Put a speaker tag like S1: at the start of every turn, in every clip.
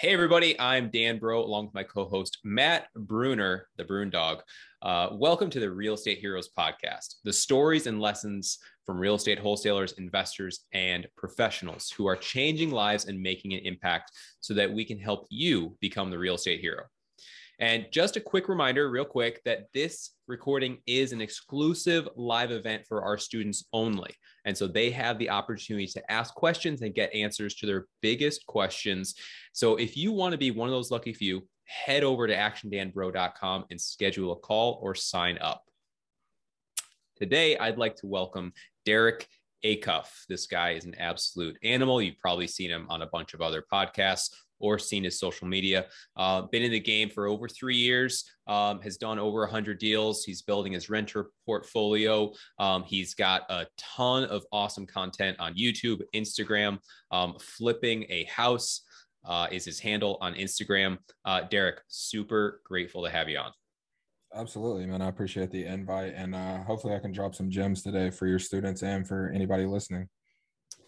S1: Hey, everybody, I'm Dan Bro, along with my co host, Matt Bruner, the Brune Dog. Uh, welcome to the Real Estate Heroes podcast, the stories and lessons from real estate wholesalers, investors, and professionals who are changing lives and making an impact so that we can help you become the real estate hero. And just a quick reminder, real quick, that this recording is an exclusive live event for our students only. And so they have the opportunity to ask questions and get answers to their biggest questions. So if you want to be one of those lucky few, head over to actiondanbro.com and schedule a call or sign up. Today, I'd like to welcome Derek Acuff. This guy is an absolute animal. You've probably seen him on a bunch of other podcasts or seen his social media. Uh, been in the game for over three years, um, has done over 100 deals. He's building his renter portfolio. Um, he's got a ton of awesome content on YouTube, Instagram, um, flipping a house. Uh, is his handle on Instagram. Uh, Derek, super grateful to have you on.
S2: Absolutely, man. I appreciate the invite, and uh, hopefully, I can drop some gems today for your students and for anybody listening.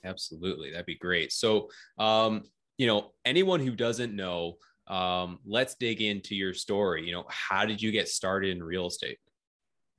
S1: Absolutely, that'd be great. So, um, you know, anyone who doesn't know, um, let's dig into your story. You know, how did you get started in real estate?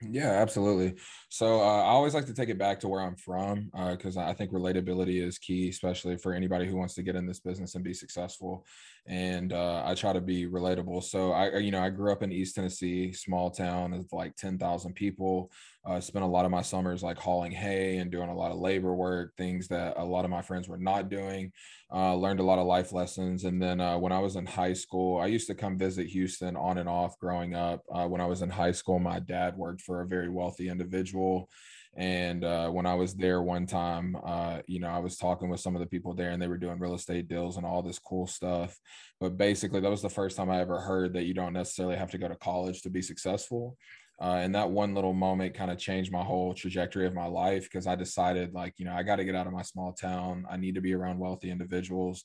S2: Yeah, absolutely. So uh, I always like to take it back to where I'm from because uh, I think relatability is key, especially for anybody who wants to get in this business and be successful. And uh, I try to be relatable. So I, you know, I grew up in East Tennessee, small town of like 10,000 people. Uh, spent a lot of my summers like hauling hay and doing a lot of labor work, things that a lot of my friends were not doing. Uh, learned a lot of life lessons. And then uh, when I was in high school, I used to come visit Houston on and off growing up. Uh, when I was in high school, my dad worked for a very wealthy individual. And uh, when I was there one time, uh, you know, I was talking with some of the people there and they were doing real estate deals and all this cool stuff. But basically, that was the first time I ever heard that you don't necessarily have to go to college to be successful. Uh, and that one little moment kind of changed my whole trajectory of my life because I decided, like, you know, I got to get out of my small town. I need to be around wealthy individuals.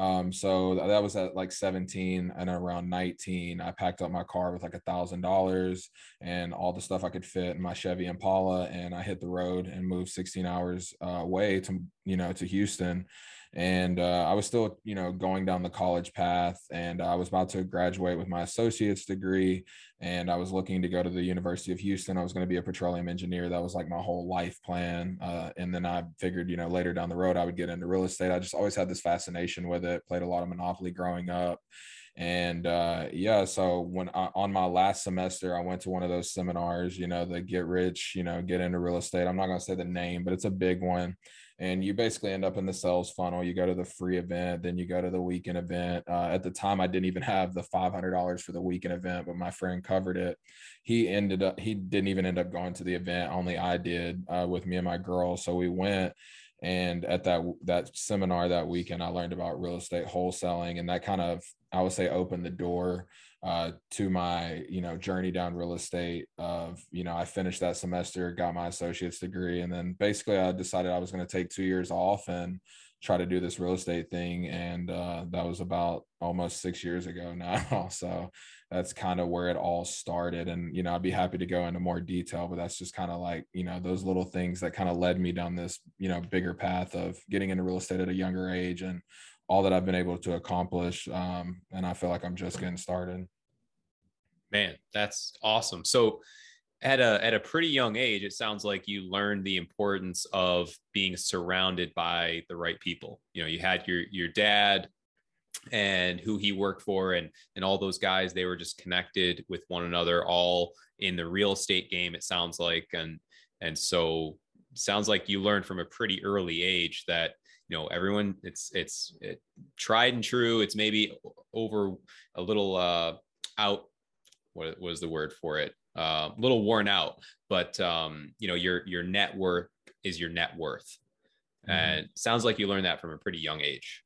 S2: Um, so that was at like 17 and around 19, I packed up my car with like a thousand dollars and all the stuff I could fit in my Chevy Impala. And I hit the road and moved 16 hours uh, away to, you know, to Houston and uh, I was still, you know, going down the college path, and I was about to graduate with my associate's degree, and I was looking to go to the University of Houston. I was going to be a petroleum engineer. That was like my whole life plan. Uh, and then I figured, you know, later down the road, I would get into real estate. I just always had this fascination with it. Played a lot of Monopoly growing up, and uh, yeah so when I, on my last semester i went to one of those seminars you know the get rich you know get into real estate i'm not going to say the name but it's a big one and you basically end up in the sales funnel. You go to the free event, then you go to the weekend event. Uh, at the time, I didn't even have the $500 for the weekend event, but my friend covered it. He ended up, he didn't even end up going to the event. Only I did uh, with me and my girl. So we went. And at that that seminar that weekend, I learned about real estate wholesaling, and that kind of I would say opened the door uh, to my you know journey down real estate of you know i finished that semester got my associate's degree and then basically i decided i was going to take two years off and try to do this real estate thing and uh, that was about almost six years ago now so that's kind of where it all started and you know i'd be happy to go into more detail but that's just kind of like you know those little things that kind of led me down this you know bigger path of getting into real estate at a younger age and all that I've been able to accomplish. Um, and I feel like I'm just getting started.
S1: Man, that's awesome. So at a at a pretty young age, it sounds like you learned the importance of being surrounded by the right people. You know, you had your your dad and who he worked for and and all those guys they were just connected with one another all in the real estate game it sounds like and and so sounds like you learned from a pretty early age that you know everyone it's it's it, tried and true. It's maybe over a little uh out what was the word for it? Uh, a little worn out but um you know your your net worth is your net worth. Mm-hmm. and sounds like you learned that from a pretty young age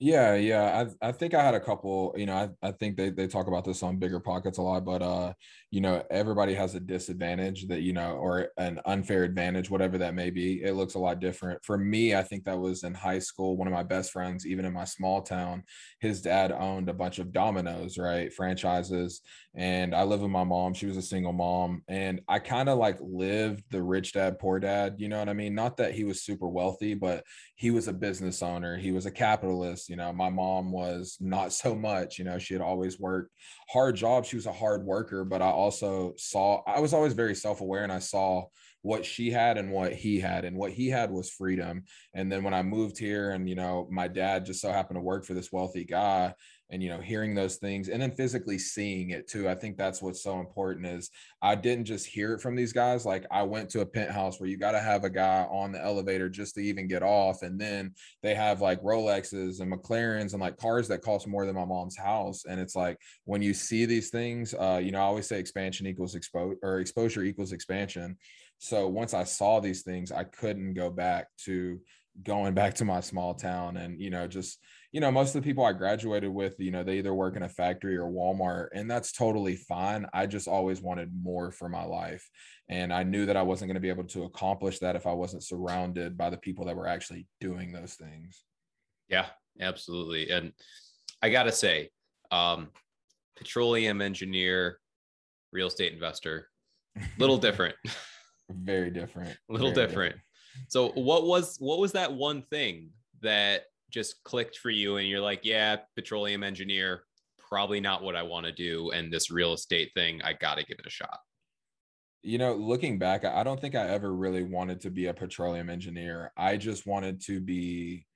S2: yeah, yeah. I I think I had a couple, you know, I, I think they, they talk about this on bigger pockets a lot, but uh, you know, everybody has a disadvantage that, you know, or an unfair advantage, whatever that may be. It looks a lot different. For me, I think that was in high school. One of my best friends, even in my small town, his dad owned a bunch of Domino's, right? Franchises. And I live with my mom. She was a single mom. And I kind of like lived the rich dad, poor dad, you know what I mean? Not that he was super wealthy, but he was a business owner, he was a capitalist You know, my mom was not so much, you know, she had always worked hard jobs. She was a hard worker, but I also saw, I was always very self aware and I saw what she had and what he had and what he had was freedom and then when i moved here and you know my dad just so happened to work for this wealthy guy and you know hearing those things and then physically seeing it too i think that's what's so important is i didn't just hear it from these guys like i went to a penthouse where you got to have a guy on the elevator just to even get off and then they have like rolexes and mclarens and like cars that cost more than my mom's house and it's like when you see these things uh you know i always say expansion equals expo or exposure equals expansion so once i saw these things i couldn't go back to going back to my small town and you know just you know, most of the people I graduated with, you know, they either work in a factory or Walmart, and that's totally fine. I just always wanted more for my life. And I knew that I wasn't going to be able to accomplish that if I wasn't surrounded by the people that were actually doing those things.
S1: Yeah, absolutely. And I got to say, um, petroleum engineer, real estate investor, little different.
S2: Very different.
S1: little
S2: Very
S1: different. different. So what was what was that one thing that just clicked for you and you're like, yeah, petroleum engineer, probably not what I want to do. And this real estate thing, I got to give it a shot.
S2: You know, looking back, I don't think I ever really wanted to be a petroleum engineer. I just wanted to be,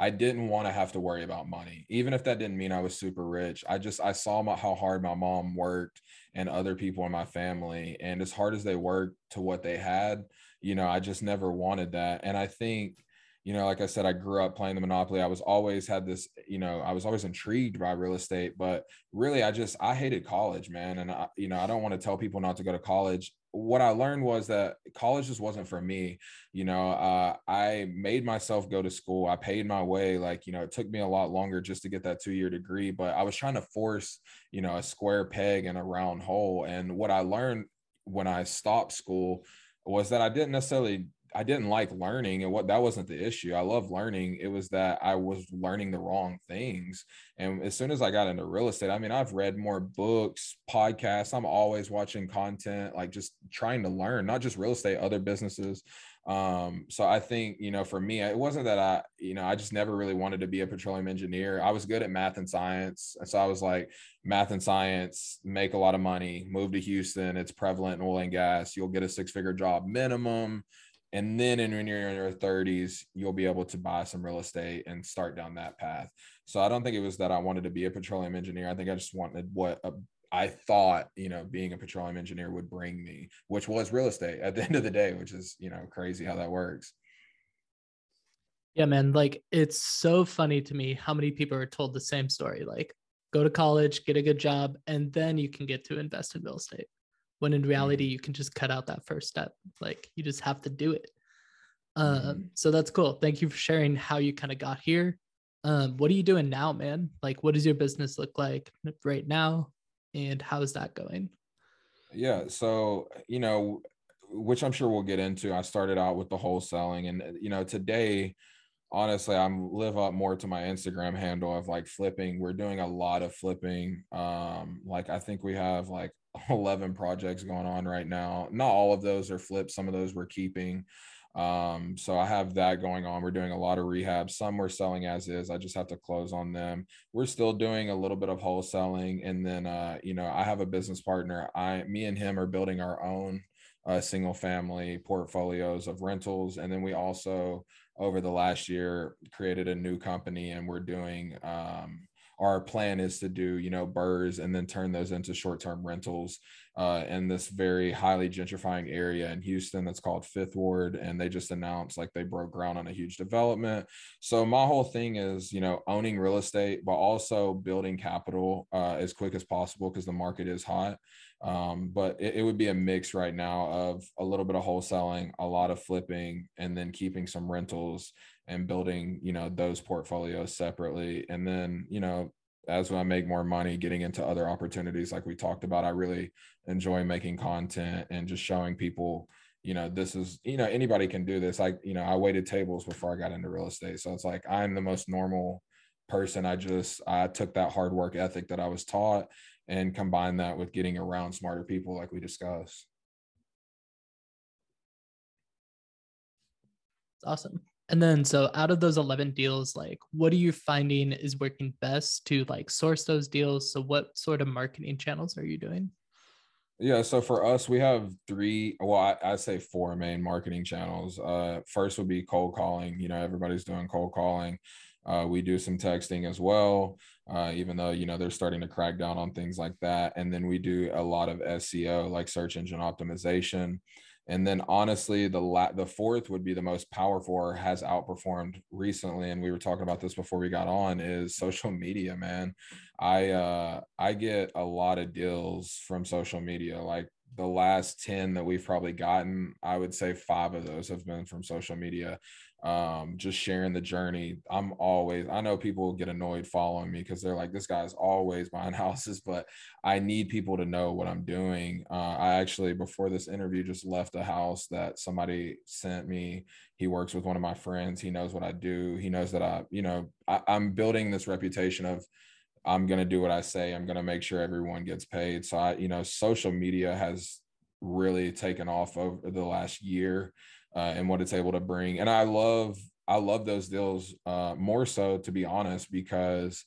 S2: I didn't want to have to worry about money, even if that didn't mean I was super rich. I just, I saw my, how hard my mom worked and other people in my family. And as hard as they worked to what they had, you know, I just never wanted that. And I think, you know, like I said, I grew up playing the Monopoly. I was always had this, you know, I was always intrigued by real estate, but really I just, I hated college, man. And I, you know, I don't want to tell people not to go to college. What I learned was that college just wasn't for me. You know, uh, I made myself go to school. I paid my way. Like, you know, it took me a lot longer just to get that two year degree, but I was trying to force, you know, a square peg in a round hole. And what I learned when I stopped school was that I didn't necessarily I didn't like learning and what that wasn't the issue. I love learning. It was that I was learning the wrong things. And as soon as I got into real estate, I mean, I've read more books, podcasts. I'm always watching content, like just trying to learn, not just real estate, other businesses. Um, so I think, you know, for me, it wasn't that I, you know, I just never really wanted to be a petroleum engineer. I was good at math and science. And so I was like, math and science, make a lot of money, move to Houston. It's prevalent in oil and gas. You'll get a six figure job minimum and then in, when you're in your 30s you'll be able to buy some real estate and start down that path. So i don't think it was that i wanted to be a petroleum engineer. I think i just wanted what a, I thought you know being a petroleum engineer would bring me which was real estate at the end of the day which is you know crazy how that works.
S3: Yeah man like it's so funny to me how many people are told the same story like go to college get a good job and then you can get to invest in real estate when in reality mm-hmm. you can just cut out that first step. Like you just have to do it. Um mm-hmm. so that's cool. Thank you for sharing how you kind of got here. Um what are you doing now man? Like what does your business look like right now? And how is that going?
S2: Yeah so you know which i'm sure we'll get into i started out with the wholesaling and you know today honestly i'm live up more to my instagram handle of like flipping. We're doing a lot of flipping. Um like i think we have like 11 projects going on right now. Not all of those are flipped, some of those we're keeping. Um, so I have that going on. We're doing a lot of rehab. Some we're selling as is. I just have to close on them. We're still doing a little bit of wholesaling. And then uh, you know, I have a business partner. I me and him are building our own uh, single family portfolios of rentals. And then we also over the last year created a new company and we're doing um our plan is to do you know burrs and then turn those into short-term rentals uh, in this very highly gentrifying area in houston that's called fifth ward and they just announced like they broke ground on a huge development. So my whole thing is you know owning real estate but also building capital uh, as quick as possible because the market is hot. Um, but it, it, would be a mix right now of a little bit of wholesaling a lot of flipping and then keeping some rentals and building you know those portfolios separately. And then you know as I make more money getting into other opportunities like we talked about I really enjoy making content and just showing people you know this is you know anybody can do this. Like you know I waited tables before I got into real estate. So it's like I'm the most normal person. I just I took that hard work ethic that I was taught and combine that with getting around smarter people like we discussed.
S3: Awesome And then, so out of those 11 deals, like what are you finding is working best to like source those deals? So, what sort of marketing channels are you doing?
S2: Yeah, so for us, we have three. Well, I, I say four main marketing channels. Uh, first would be cold calling. You know, everybody's doing cold calling. Uh, we do some texting as well, uh, even though you know they're starting to crack down on things like that. And then we do a lot of SEO, like search engine optimization. And then honestly, the la- the fourth would be the most powerful or has outperformed recently. And we were talking about this before we got on is social media, man. I uh I get a lot of deals from social media. Like the last 10 that we've probably gotten, I would say five of those have been from social media um, just sharing the journey. I'm always, I know people get annoyed following me because they're like, this guy's always buying houses, but I need people to know what I'm doing. Uh, I actually, before this interview, just left a house that somebody sent me. He works with one of my friends. He knows what I do. He knows that I, you know, I, I'm building this reputation of, I'm going to do what I say. I'm going to make sure everyone gets paid. So I, you know, social media has really taken off over the last year uh, and what it's able to bring. And I love I love those deals uh, more so to be honest because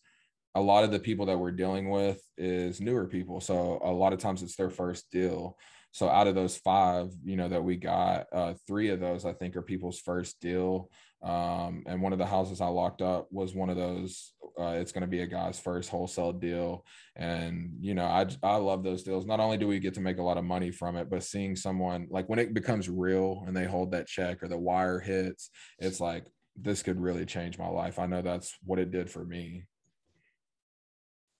S2: a lot of the people that we're dealing with is newer people. So a lot of times it's their first deal. So out of those five, you know, that we got, uh, three of those I think are people's first deal. Um, and one of the houses I locked up was one of those. Uh, it's going to be a guy's first wholesale deal, and you know, I I love those deals. Not only do we get to make a lot of money from it, but seeing someone like when it becomes real and they hold that check or the wire hits, it's like this could really change my life. I know that's what it did for me.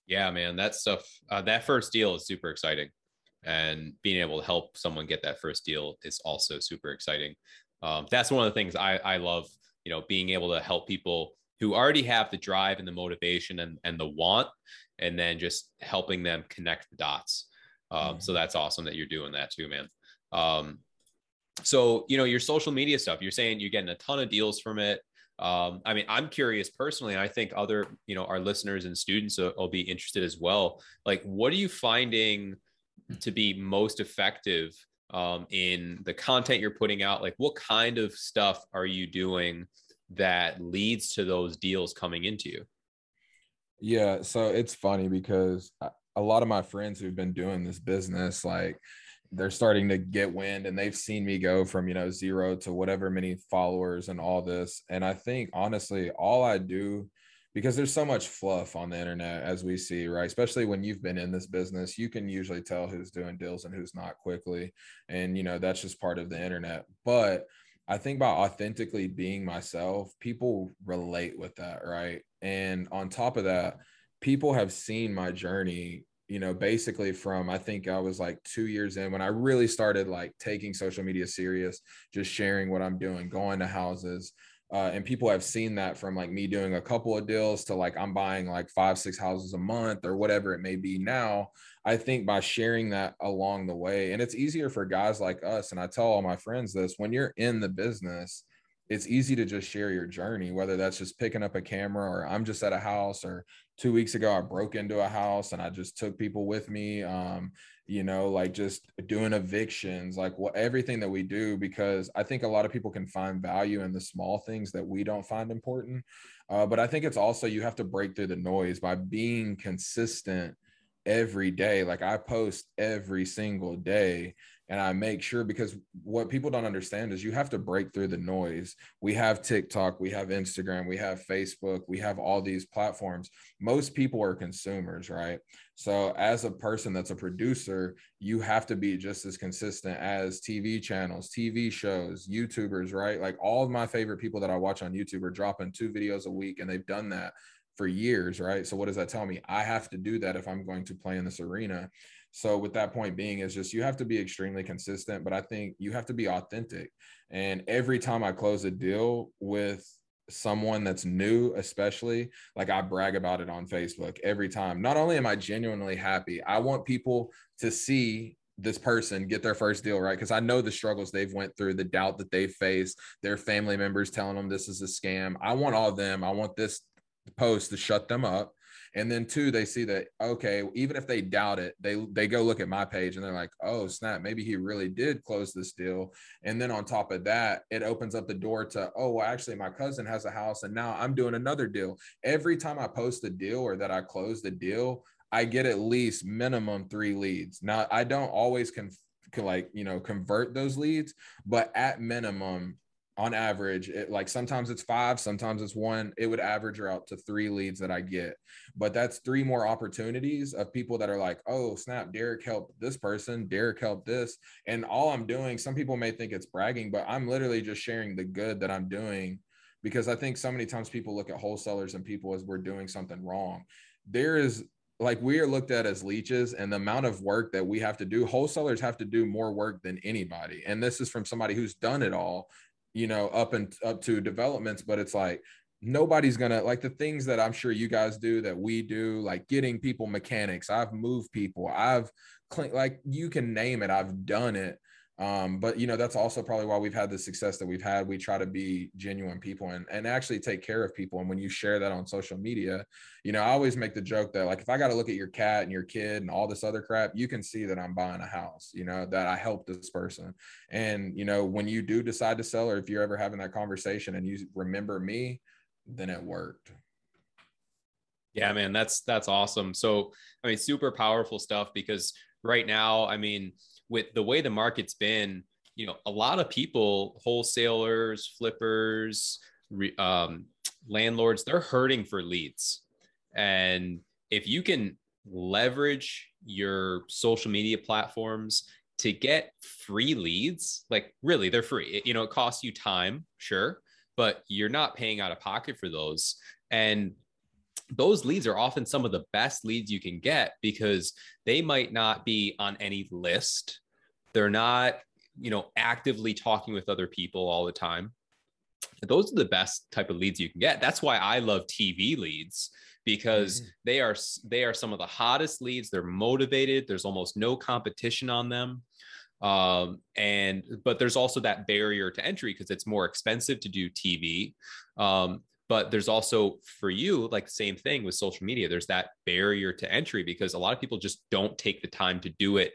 S1: Yeah, man, that stuff. Uh, that first deal is super exciting, and being able to help someone get that first deal is also super exciting. Um, that's one of the things I I love you know being able to help people who already have the drive and the motivation and, and the want and then just helping them connect the dots. Um, mm-hmm. so that's awesome that you're doing that too man. Um, so you know your social media stuff you're saying you're getting a ton of deals from it. Um, i mean i'm curious personally and i think other you know our listeners and students will, will be interested as well. Like what are you finding to be most effective um, in the content you're putting out? Like what kind of stuff are you doing that leads to those deals coming into you?
S2: Yeah so it's funny because a lot of my friends who've been doing this business like they're starting to get wind and they've seen me go from you know zero to whatever many followers and all this. And i think honestly all i do because there's so much fluff on the internet as we see right? Especially when you've been in this business you can usually tell who's doing deals and who's not quickly. And you know that's just part of the internet. But i think by authentically being myself people relate with that right? And on top of that people have seen my journey you know basically from i think i was like two years in when i really started like taking social media serious just sharing what i'm doing going to houses uh, and people have seen that from like me doing a couple of deals to like I'm buying like five, six houses a month or whatever it may be now. I think by sharing that along the way, and it's easier for guys like us, and I tell all my friends this when you're in the business, it's easy to just share your journey, whether that's just picking up a camera or I'm just at a house or two weeks ago I broke into a house and I just took people with me. Um, you know, like just doing evictions, like what everything that we do, because I think a lot of people can find value in the small things that we don't find important. Uh, but I think it's also you have to break through the noise by being consistent every day. Like I post every single day and I make sure because what people don't understand is you have to break through the noise. We have TikTok, we have Instagram, we have Facebook, we have all these platforms. Most people are consumers, right? So, as a person that's a producer, you have to be just as consistent as TV channels, TV shows, YouTubers, right? Like all of my favorite people that I watch on YouTube are dropping two videos a week and they've done that for years, right? So, what does that tell me? I have to do that if I'm going to play in this arena. So with that point being is just you have to be extremely consistent, but I think you have to be authentic. And every time I close a deal with someone that's new, especially like I brag about it on Facebook every time. Not only am I genuinely happy, I want people to see this person get their first deal right because i know the struggles they've went through the doubt that they faced their family members telling them this is a scam i want all of them i want this post to shut them up. And then two they see that okay even if they doubt it they they go look at my page and they're like oh snap maybe he really did close this deal. And then on top of that it opens up the door to oh well actually my cousin has a house and now i'm doing another deal. Every time i post a deal or that i close the deal i get at least minimum three leads. Now i don't always can like you know convert those leads but at minimum on average it like sometimes it's five sometimes it's one it would average out to three leads that i get. But that's three more opportunities of people that are like oh snap derek helped this person derek helped this. And all i'm doing some people may think it's bragging but i'm literally just sharing the good that i'm doing because i think so many times people look at wholesalers and people as we're doing something wrong. There is like we are looked at as leeches and the amount of work that we have to do wholesalers have to do more work than anybody. And this is from somebody who's done it all you know, up and up to developments, but it's like nobody's gonna like the things that I'm sure you guys do that we do, like getting people mechanics. I've moved people, I've clean like you can name it, I've done it. Um, but you know, that's also probably why we've had the success that we've had. We try to be genuine people and, and actually take care of people. And when you share that on social media, you know, I always make the joke that like if I got to look at your cat and your kid and all this other crap, you can see that I'm buying a house, you know, that I helped this person. And you know, when you do decide to sell, or if you're ever having that conversation and you remember me, then it worked.
S1: Yeah, man, that's that's awesome. So I mean, super powerful stuff because right now, I mean, with the way the market's been, you know, a lot of people, wholesalers, flippers, um, landlords, they're hurting for leads. And if you can leverage your social media platforms to get free leads, like really, they're free. It, you know, it costs you time, sure, but you're not paying out of pocket for those. And those leads are often some of the best leads you can get because they might not be on any list. They're not, you know, actively talking with other people all the time. Those are the best type of leads you can get. That's why I love TV leads because mm-hmm. they are they are some of the hottest leads. They're motivated. There's almost no competition on them um, and but there's also that barrier to entry because it's more expensive to do tv um, but there's also for you like same thing with social media. There's that barrier to entry because a lot of people just don't take the time to do it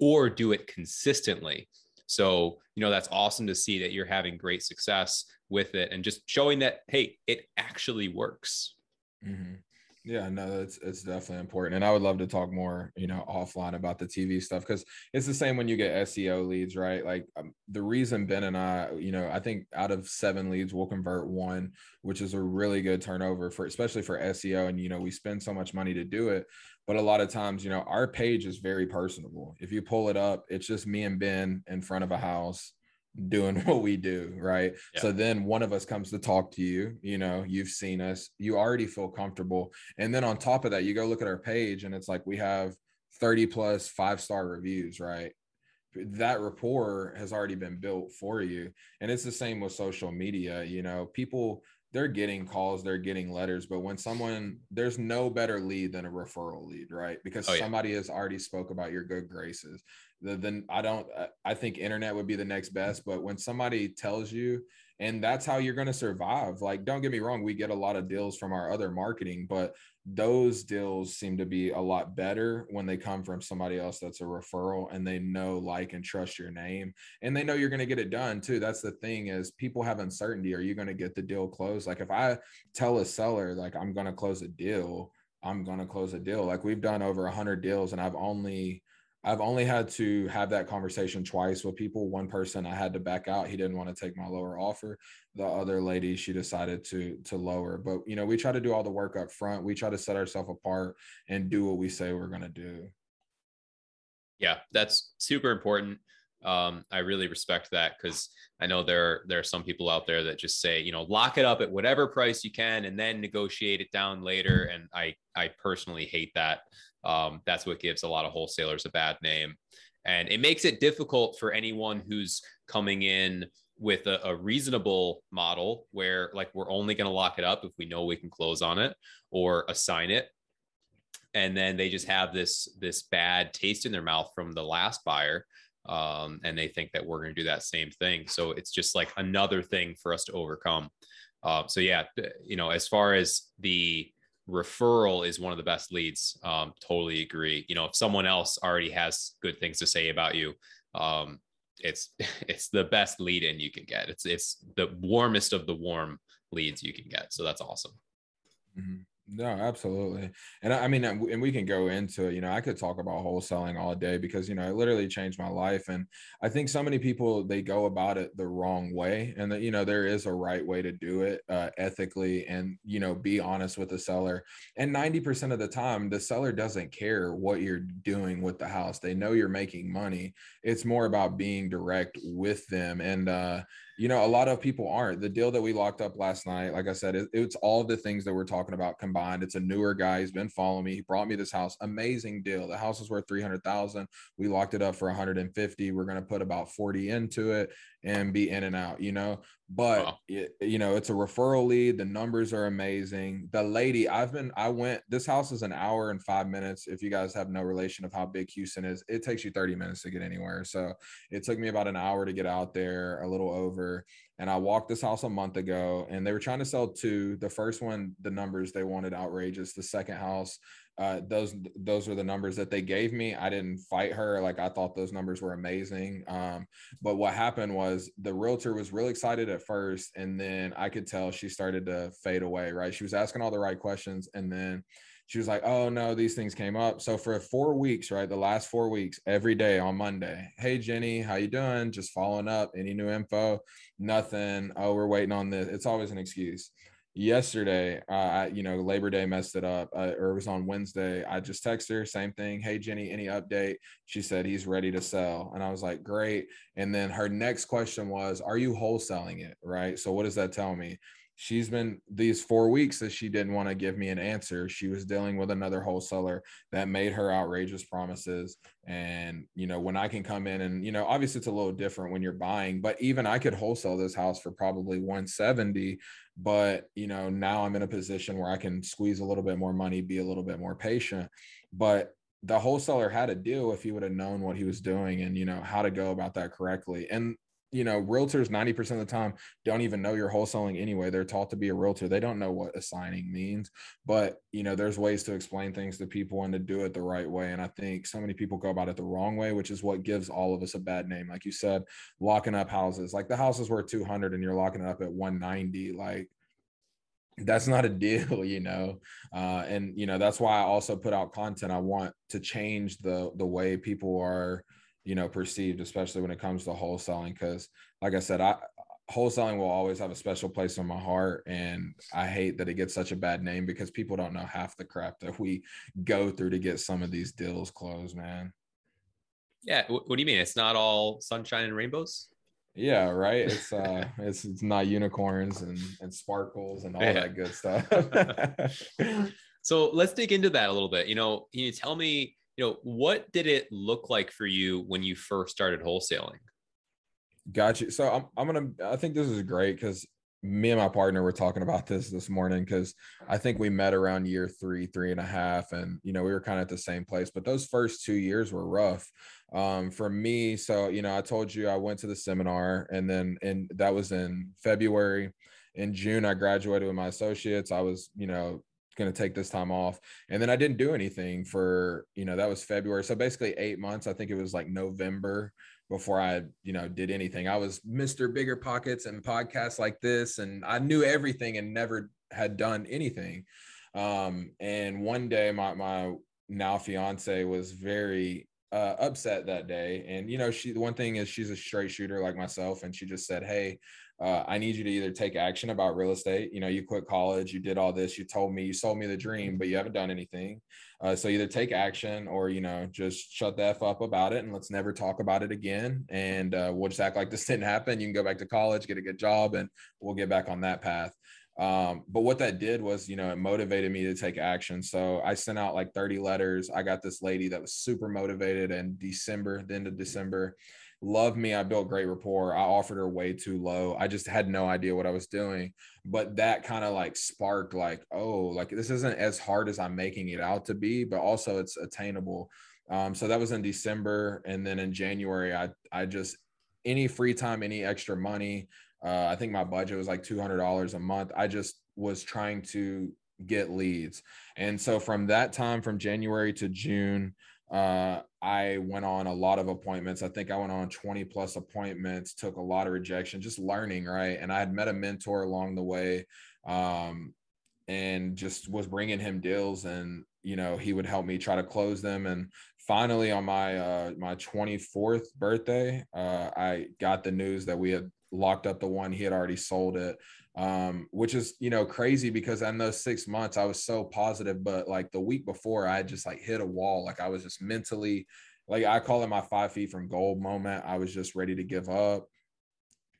S1: or do it consistently. So you know that's awesome to see that you're having great success with it and just showing that hey it actually works.
S2: Mm-hmm. Yeah, no, it's it's definitely important, and I would love to talk more, you know, offline about the TV stuff because it's the same when you get SEO leads, right? Like um, the reason Ben and I, you know, I think out of seven leads we'll convert one, which is a really good turnover for, especially for SEO, and you know, we spend so much money to do it, but a lot of times, you know, our page is very personable. If you pull it up, it's just me and Ben in front of a house doing what we do right yeah. so then one of us comes to talk to you you know you've seen us you already feel comfortable and then on top of that you go look at our page and it's like we have 30 plus five star reviews right that rapport has already been built for you and it's the same with social media you know people they're getting calls, they're getting letters, but when someone there's no better lead than a referral lead, right? Because oh, yeah. somebody has already spoke about your good graces. Then I don't uh, I think internet would be the next best, but when somebody tells you and that's how you're going to survive. Like don't get me wrong, we get a lot of deals from our other marketing, but those deals seem to be a lot better when they come from somebody else that's a referral and they know like and trust your name and they know you're going to get it done too that's the thing is people have uncertainty are you going to get the deal closed like if i tell a seller like i'm going to close a deal i'm going to close a deal like we've done over 100 deals and i've only I've only had to have that conversation twice with people. One person I had to back out. He didn't want to take my lower offer. The other lady, she decided to to lower. But you know, we try to do all the work up front. We try to set ourselves apart and do what we say we're going to do.
S1: Yeah, that's super important. Um, I really respect that because I know there there are some people out there that just say, you know, lock it up at whatever price you can and then negotiate it down later. And I I personally hate that. Um, that's what gives a lot of wholesalers a bad name. And it makes it difficult for anyone who's coming in with a, a reasonable model where, like, we're only going to lock it up if we know we can close on it or assign it. And then they just have this this bad taste in their mouth from the last buyer, um, and they think that we're going to do that same thing. So it's just like another thing for us to overcome. Uh, so yeah, you know, as far as the referral is one of the best leads. Um, totally agree. You know, if someone else already has good things to say about you, um, it's it's the best lead in you can get. It's it's the warmest of the warm leads you can get. So that's awesome.
S2: Mm-hmm. No, absolutely. And I mean, and we can go into it. You know, I could talk about wholesaling all day because, you know, it literally changed my life. And I think so many people, they go about it the wrong way. And that, you know, there is a right way to do it uh, ethically and, you know, be honest with the seller. And 90% of the time, the seller doesn't care what you're doing with the house. They know you're making money. It's more about being direct with them. And, uh, you know, a lot of people aren't. The deal that we locked up last night, like I said, it, it's all the things that we're talking about combined. It's a newer guy. He's been following me. He brought me this house. Amazing deal. The house is worth 300,000. We locked it up for 150. We're going to put about 40 into it and be in and out, you know. But wow. it, you know, it's a referral lead. The numbers are amazing. The lady, I've been, I went. This house is an hour and five minutes. If you guys have no relation of how big Houston is, it takes you 30 minutes to get anywhere. So it took me about an hour to get out there, a little over. And I walked this house a month ago, and they were trying to sell two. The first one, the numbers they wanted outrageous. The second house, uh, those those are the numbers that they gave me. I didn't fight her. Like I thought those numbers were amazing. Um, but what happened was the realtor was really excited at first, and then I could tell she started to fade away. Right, she was asking all the right questions, and then she was like, "Oh no, these things came up." So for four weeks, right, the last four weeks, every day on Monday, "Hey Jenny, how you doing?" Just following up. Any new info? Nothing. Oh, we're waiting on this. It's always an excuse yesterday uh, I, you know labor day messed it up uh, or it was on wednesday. I just texted her same thing hey jenny any update? She said he's ready to sell. And i was like great. And then her next question was are you wholesaling it? Right? So what does that tell me she's been these four weeks that she didn't want to give me an answer she was dealing with another wholesaler that made her outrageous promises. And you know when i can come in and you know obviously it's a little different when you're buying but even i could wholesale this house for probably 170 but you know now i'm in a position where i can squeeze a little bit more money be a little bit more patient. But the wholesaler had a deal if he would have known what he was doing and you know how to go about that correctly. And you know, realtors 90% of the time don't even know you're wholesaling anyway. They're taught to be a realtor. They don't know what assigning means. But, you know, there's ways to explain things to people and to do it the right way. And I think so many people go about it the wrong way, which is what gives all of us a bad name. Like you said, locking up houses. Like the house is worth 200 and you're locking it up at 190. Like that's not a deal you know uh, and you know that's why i also put out content i want to change the the way people are you know perceived especially when it comes to wholesaling because like i said i wholesaling will always have a special place in my heart and i hate that it gets such a bad name because people don't know half the crap that we go through to get some of these deals closed man.
S1: Yeah what do you mean? It's not all sunshine and rainbows?
S2: Yeah right? It's uh it's it's not unicorns and and sparkles and all yeah. that good stuff.
S1: So let's dig into that a little bit. You know can you tell me you know, what did it look like for you when you first started wholesaling?
S2: Gotcha. So I'm, I'm gonna. I think this is great because me and my partner were talking about this this morning because I think we met around year three, three and a half, and you know we were kind of at the same place. But those first two years were rough um, for me. So you know, I told you I went to the seminar, and then and that was in February. In June, I graduated with my associates. I was you know going to take this time off. And then i didn't do anything for you know that was february. So basically eight months i think it was like november before i you know did anything. I was mr bigger pockets and podcasts like this and i knew everything and never had done anything. Um and one day my my now fiance was very uh, upset that day. And you know she the one thing is she's a straight shooter like myself and she just said hey uh, I need you to either take action about real estate. You know, you quit college, you did all this, you told me, you sold me the dream, but you haven't done anything. Uh, so either take action or, you know, just shut the F up about it and let's never talk about it again. And uh, we'll just act like this didn't happen. You can go back to college, get a good job, and we'll get back on that path. Um, but what that did was, you know, it motivated me to take action. So I sent out like 30 letters. I got this lady that was super motivated in December, the end of December loved me. I built great rapport. I offered her way too low. I just had no idea what I was doing. But that kind of like sparked like, oh, like this isn't as hard as I'm making it out to be, but also it's attainable. Um, so that was in December. And then in January, I I just any free time, any extra money. Uh, I think my budget was like $200 a month. I just was trying to get leads. And so from that time, from January to June, uh, I went on a lot of appointments. I think I went on 20 plus appointments, took a lot of rejection, just learning, right? And I had met a mentor along the way um, and just was bringing him deals and, you know, he would help me try to close them. And finally on my, uh, my 24th birthday, uh, I got the news that we had locked up the one, he had already sold it um, which is you know crazy because in those six months I was so positive, but like the week before I just like hit a wall. Like I was just mentally, like I call it my five feet from gold moment. I was just ready to give up.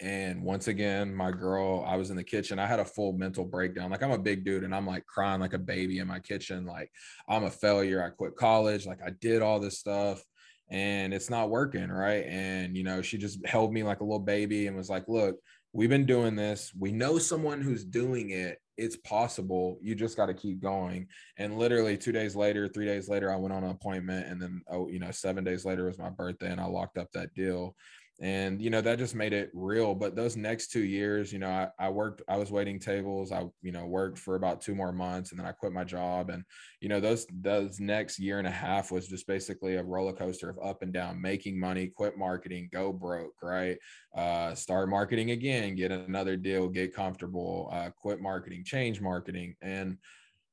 S2: And once again, my girl, I was in the kitchen. I had a full mental breakdown. Like I'm a big dude and I'm like crying like a baby in my kitchen. Like I'm a failure. I quit college. Like I did all this stuff and it's not working. Right. And, you know, she just held me like a little baby and was like, look, we've been doing this. We know someone who's doing it. It's possible. You just got to keep going. And literally two days later, three days later, I went on an appointment. And then, oh, you know, seven days later was my birthday and I locked up that deal and you know that just made it real but those next two years you know I, I, worked i was waiting tables i you know worked for about two more months and then i quit my job and you know those those next year and a half was just basically a roller coaster of up and down making money quit marketing go broke right? Uh, start marketing again get another deal get comfortable uh, quit marketing change marketing and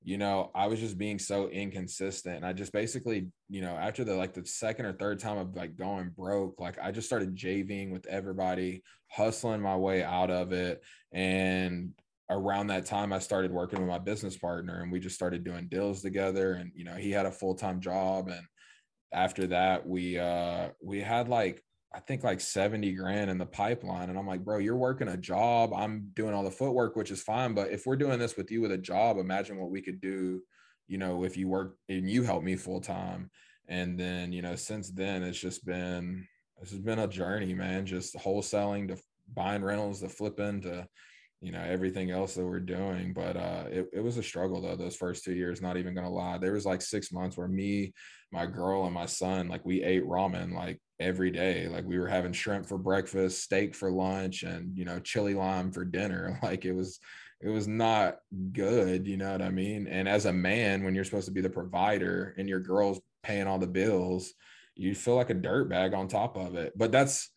S2: you know, I was just being so inconsistent. And I just basically, you know, after the like the second or third time of like going broke, like I just started JVing with everybody, hustling my way out of it. And around that time, I started working with my business partner and we just started doing deals together. And, you know, he had a full time job. And after that, we, uh, we had like I think like 70 grand in the pipeline. And I'm like, bro, you're working a job. I'm doing all the footwork, which is fine. But if we're doing this with you with a job, imagine what we could do, you know, if you work and you help me full time. And then, you know, since then it's just been this has been a journey, man. Just wholesaling to buying rentals to flipping to, you know, everything else that we're doing. But uh it, it was a struggle though, those first two years, not even gonna lie. There was like six months where me, my girl, and my son, like we ate ramen like every day. Like we were having shrimp for breakfast, steak for lunch, and you know, chili lime for dinner. Like it was it was not good, you know what I mean? And as a man, when you're supposed to be the provider and your girl's paying all the bills, you feel like a dirtbag on top of it. But that's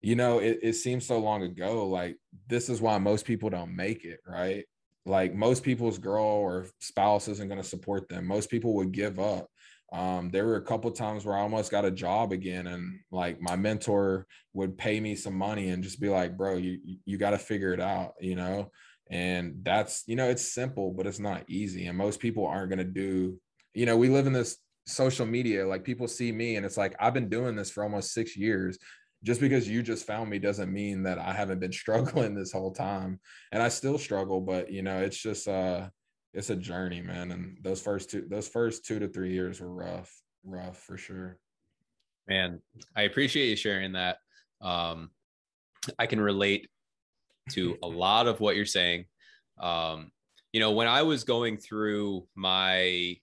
S2: you know, it, it seems so long ago. Like this is why most people don't make it, right? Like most people's girl or spouse isn't going to support them. Most people would give up um, there were a couple times where I almost got a job again, and like my mentor would pay me some money and just be like, "Bro, you you got to figure it out," you know. And that's you know, it's simple, but it's not easy, and most people aren't gonna do. You know, we live in this social media. Like people see me, and it's like I've been doing this for almost six years. Just because you just found me doesn't mean that I haven't been struggling this whole time, and I still struggle. But you know, it's just uh it's a journey, man. And those first two, those first two to three years were rough, rough for sure.
S1: Man, I appreciate you sharing that. Um, I can relate to a lot of what you're saying. Um, you know, when I was going through my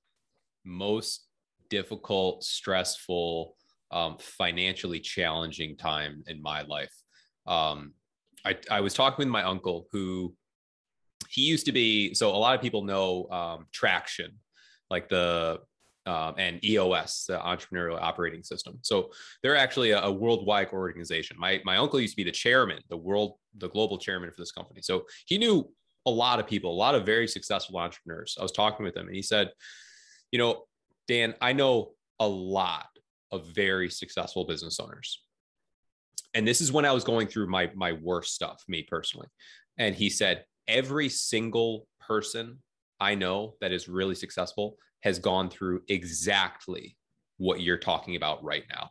S1: most difficult, stressful, um, financially challenging time in my life, um, I, I was talking with my uncle who he used to be so a lot of people know um, traction like the um, and eos the entrepreneurial operating system. So they're actually a, a, worldwide organization. My my uncle used to be the chairman the world the global chairman for this company. So he knew a lot of people a lot of very successful entrepreneurs. I was talking with him and he said you know dan i know a lot of very successful business owners. And this is when i was going through my my worst stuff me personally. And he said every single person I know that is really successful has gone through exactly what you're talking about right now.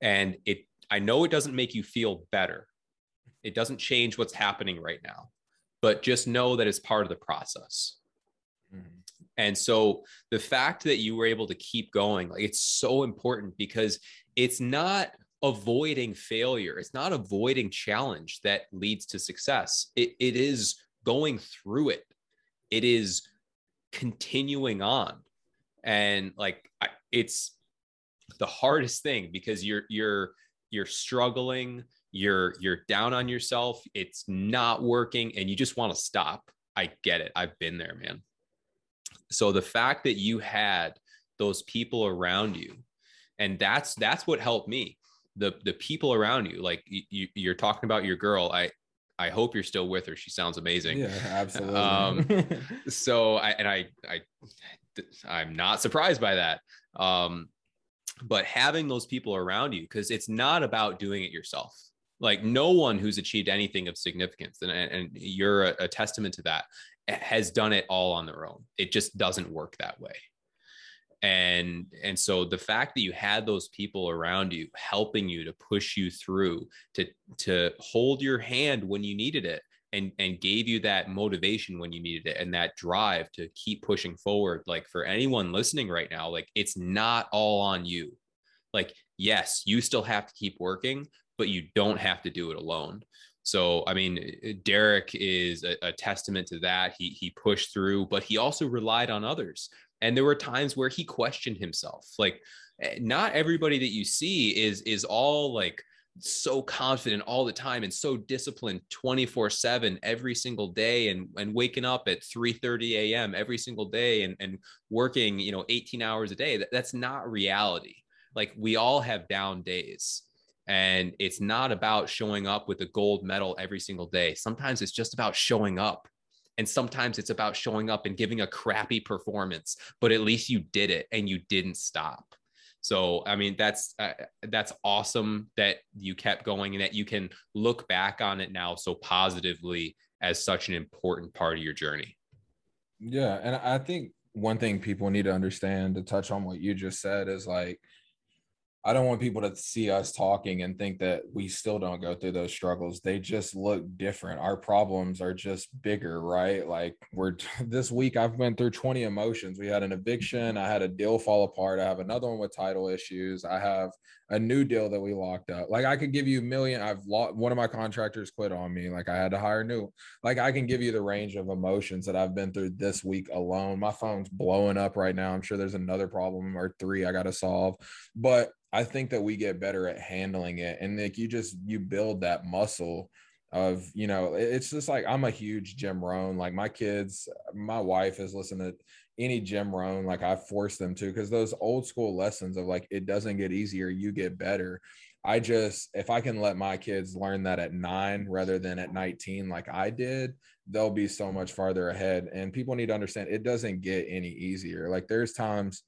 S1: And it, I know it doesn't make you feel better. It doesn't change what's happening right now, but just know that it's part of the process. Mm-hmm. And so the fact that you were able to keep going, like it's so important because it's not avoiding failure. It's not avoiding challenge that leads to success. It, it is going through it. It is continuing on. And like I, it's the hardest thing because you're you're you're struggling, you're you're down on yourself, it's not working and you just want to stop. I get it. I've been there, man. So the fact that you had those people around you, and that's that's what helped me. The the people around you, like you, you're talking about your girl. I I hope you're still with her. She sounds amazing.
S2: Yeah, absolutely.
S1: Um, so I and I I I'm not surprised by that. Um, but having those people around you because it's not about doing it yourself like no one who's achieved anything of significance and, and you're a, a testament to that has done it all on their own it just doesn't work that way and and so the fact that you had those people around you helping you to push you through to to hold your hand when you needed it and and gave you that motivation when you needed it and that drive to keep pushing forward like for anyone listening right now like it's not all on you. Like yes you still have to keep working but you don't have to do it alone. So i mean derek is a, a testament to that. He he pushed through but he also relied on others and there were times where he questioned himself. Like eh, not everybody that you see is is all like so confident all the time and so disciplined 24 7 every single day and, and waking up at 3 30 a.m every single day and, and working you know 18 hours a day. That, that's not reality. Like we all have down days. And it's not about showing up with a gold medal every single day. Sometimes it's just about showing up and sometimes it's about showing up and giving a crappy performance but at least you did it and you didn't stop so, I mean, that's uh, that's awesome that you kept going and that you can look back on it now so positively as such an important part of your journey.
S2: Yeah, and I think one thing people need to understand to touch on what you just said is like I don't want people to see us talking and think that we still don't go through those struggles. They just look different. Our problems are just bigger, right? Like we're this week I've been through 20 emotions. We had an eviction, I had a deal fall apart, I have another one with title issues, I have a new deal that we locked up. Like I could give you a million. I've lost one of my contractors quit on me. Like I had to hire new. Like I can give you the range of emotions that I've been through this week alone. My phone's blowing up right now. I'm sure there's another problem or three I got to solve. But I think that we get better at handling it. And like you just you build that muscle of, you know, it's just like I'm a huge Jim Rohn. Like my kids, my wife has listened to any Jim Rohn, like I force them to, because those old school lessons of like it doesn't get easier, you get better. I just if I can let my kids learn that at nine rather than at 19, like I did, they'll be so much farther ahead. And people need to understand it doesn't get any easier. Like there's times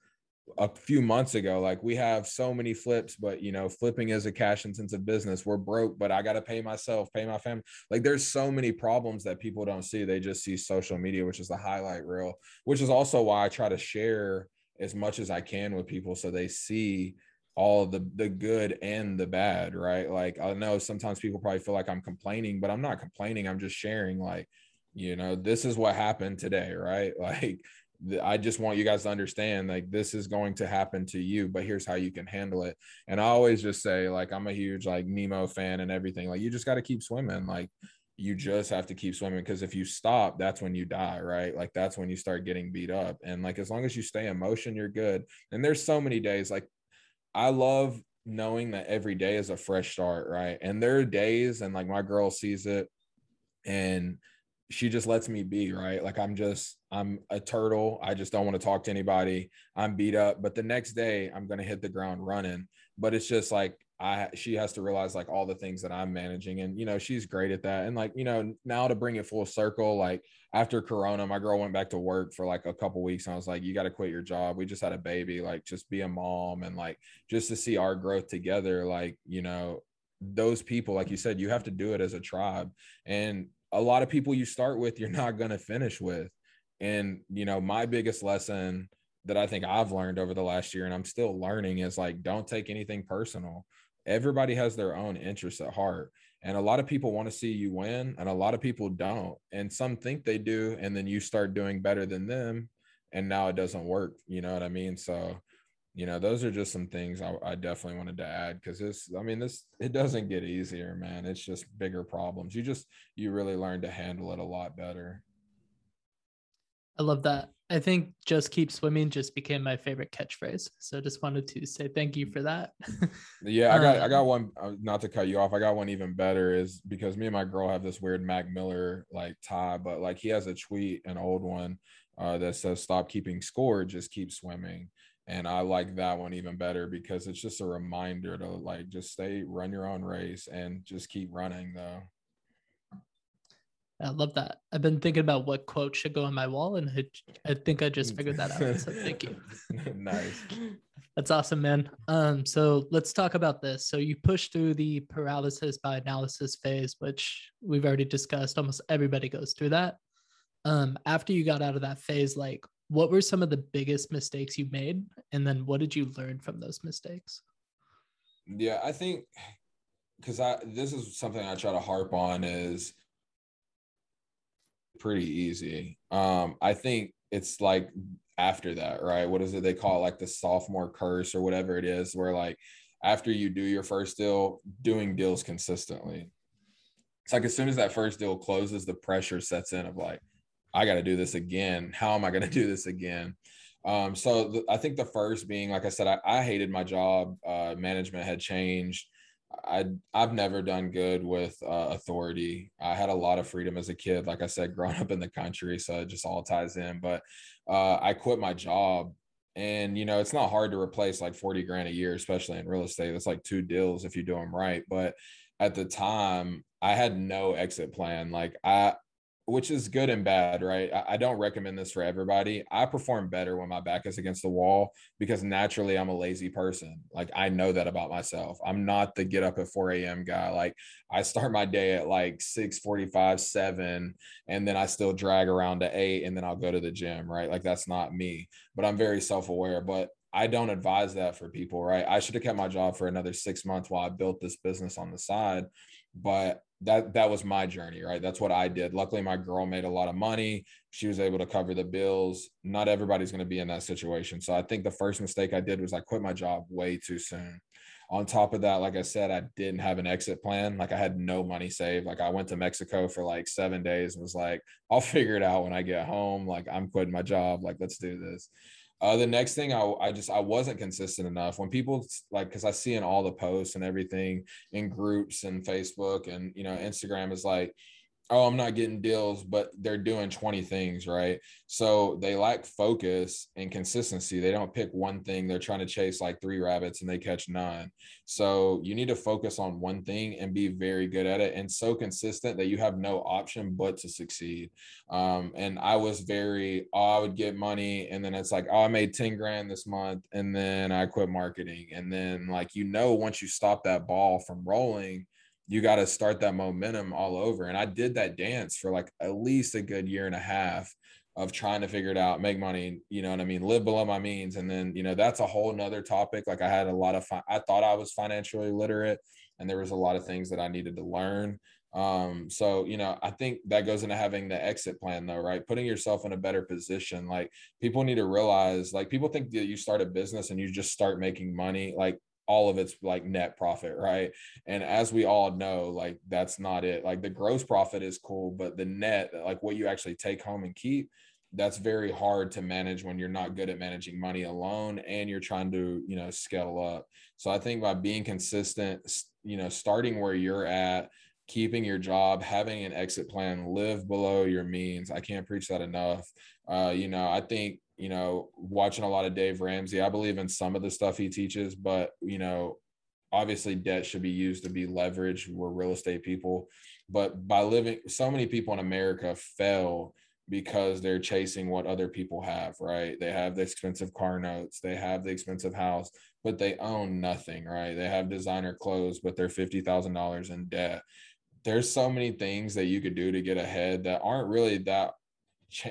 S2: a few months ago like we have so many flips but you know flipping is a cash intensive business. We're broke but i got to pay myself pay my family. Like there's so many problems that people don't see. They just see social media which is the highlight reel which is also why i try to share as much as i can with people so they see all the the good and the bad right? Like i know sometimes people probably feel like i'm complaining but i'm not complaining. I'm just sharing like you know this is what happened today right? Like I just want you guys to understand like this is going to happen to you, but here's how you can handle it. And I always just say, like, I'm a huge like Nemo fan and everything. Like, you just got to keep swimming. Like, you just have to keep swimming because if you stop, that's when you die, right? Like, that's when you start getting beat up. And like, as long as you stay in motion, you're good. And there's so many days like I love knowing that every day is a fresh start, right? And there are days, and like my girl sees it and she just lets me be right like i'm just i'm a turtle. I just don't want to talk to anybody. I'm beat up but the next day i'm going to hit the ground running. But it's just like i she has to realize like all the things that i'm managing and you know she's great at that. And like you know now to bring it full circle like after corona my girl went back to work for like a couple weeks and i was like you got to quit your job. We just had a baby. Like just be a mom and like just to see our growth together like you know those people like you said you have to do it as a tribe. And a lot of people you start with, you're not going to finish with. And, you know, my biggest lesson that I think I've learned over the last year and I'm still learning is like, don't take anything personal. Everybody has their own interests at heart. And a lot of people want to see you win, and a lot of people don't. And some think they do. And then you start doing better than them. And now it doesn't work. You know what I mean? So, you know, those are just some things I, I definitely wanted to add because this, I mean, this, it doesn't get easier, man. It's just bigger problems. You just, you really learn to handle it a lot better.
S3: I love that. I think just keep swimming just became my favorite catchphrase. So just wanted to say thank you for that.
S2: yeah, I got I got um, one uh, not to cut you off. I got one even better is because me and my girl have this weird Mac Miller like tie, but like he has a tweet, an old one, uh, that says stop keeping score, just keep swimming. And I like that one even better because it's just a reminder to like just stay run your own race and just keep running though.
S3: I love that. I've been thinking about what quote should go on my wall, and I, think I just figured that out. So thank you.
S2: nice.
S3: That's awesome, man. Um, so let's talk about this. So you push through the paralysis by analysis phase, which we've already discussed. Almost everybody goes through that. Um, after you got out of that phase, like what were some of the biggest mistakes you made, and then what did you learn from those mistakes?
S2: Yeah, I think because I this is something I try to harp on is pretty easy. Um, I think it's like after that, right? What is it they call it? Like the sophomore curse or whatever it is, where like after you do your first deal, doing deals consistently. It's like as soon as that first deal closes, the pressure sets in of like, I got to do this again. How am I going to do this again? Um, so the, I think the first being, like I said, I, I hated my job. Uh, management had changed. I I've never done good with uh, authority. I had a lot of freedom as a kid, like I said, growing up in the country, so it just all ties in. But uh, I quit my job, and you know it's not hard to replace like forty grand a year, especially in real estate. That's like two deals if you do them right. But at the time, I had no exit plan. Like I which is good and bad, right? I, don't recommend this for everybody. I perform better when my back is against the wall because naturally I'm a lazy person. Like I know that about myself. I'm not the get up at 4 a.m. guy. Like I start my day at like 6 45, 7, and then I still drag around to eight and then I'll go to the gym, right? Like that's not me, but I'm very self aware. But I don't advise that for people, right? I should have kept my job for another six months while I built this business on the side. But that that was my journey right? That's what i did. Luckily my girl made a lot of money. She was able to cover the bills. Not everybody's going to be in that situation. So i think the first mistake i did was i quit my job way too soon. On top of that like i said i didn't have an exit plan. Like i had no money saved. Like i went to mexico for like seven days and was like i'll figure it out when i get home. Like i'm quitting my job. Like let's do this uh, the next thing I, I just I wasn't consistent enough. When people like because I see in all the posts and everything in groups and Facebook and you know Instagram is like oh, I'm not getting deals, but they're doing 20 things, right? So they lack focus and consistency. They don't pick one thing. They're trying to chase like three rabbits and they catch nine. So you need to focus on one thing and be very good at it and so consistent that you have no option but to succeed. Um, and I was very, oh, I would get money and then it's like, oh, I made 10 grand this month and then I quit marketing. And then like, you know, once you stop that ball from rolling, you got to start that momentum all over. And I did that dance for like at least a good year and a half of trying to figure it out, make money, you know what I mean, live below my means. And then, you know, that's a whole nother topic. Like I had a lot of, I thought I was financially literate and there was a lot of things that I needed to learn. Um, so, you know, I think that goes into having the exit plan though, right? Putting yourself in a better position. Like people need to realize, like people think that you start a business and you just start making money. Like all of it's like net profit, right? And as we all know, like that's not it. Like the gross profit is cool, but the net, like what you actually take home and keep, that's very hard to manage when you're not good at managing money alone and you're trying to, you know, scale up. So I think by being consistent, you know, starting where you're at, keeping your job, having an exit plan, live below your means. I can't preach that enough. Uh, you know, I think you know, watching a lot of Dave Ramsey. I believe in some of the stuff he teaches, but you know, obviously debt should be used to be leverage. We're real estate people, but by living, so many people in America fail because they're chasing what other people have, right? They have the expensive car notes, they have the expensive house, but they own nothing, right? They have designer clothes, but they're $50,000 in debt. There's so many things that you could do to get ahead that aren't really that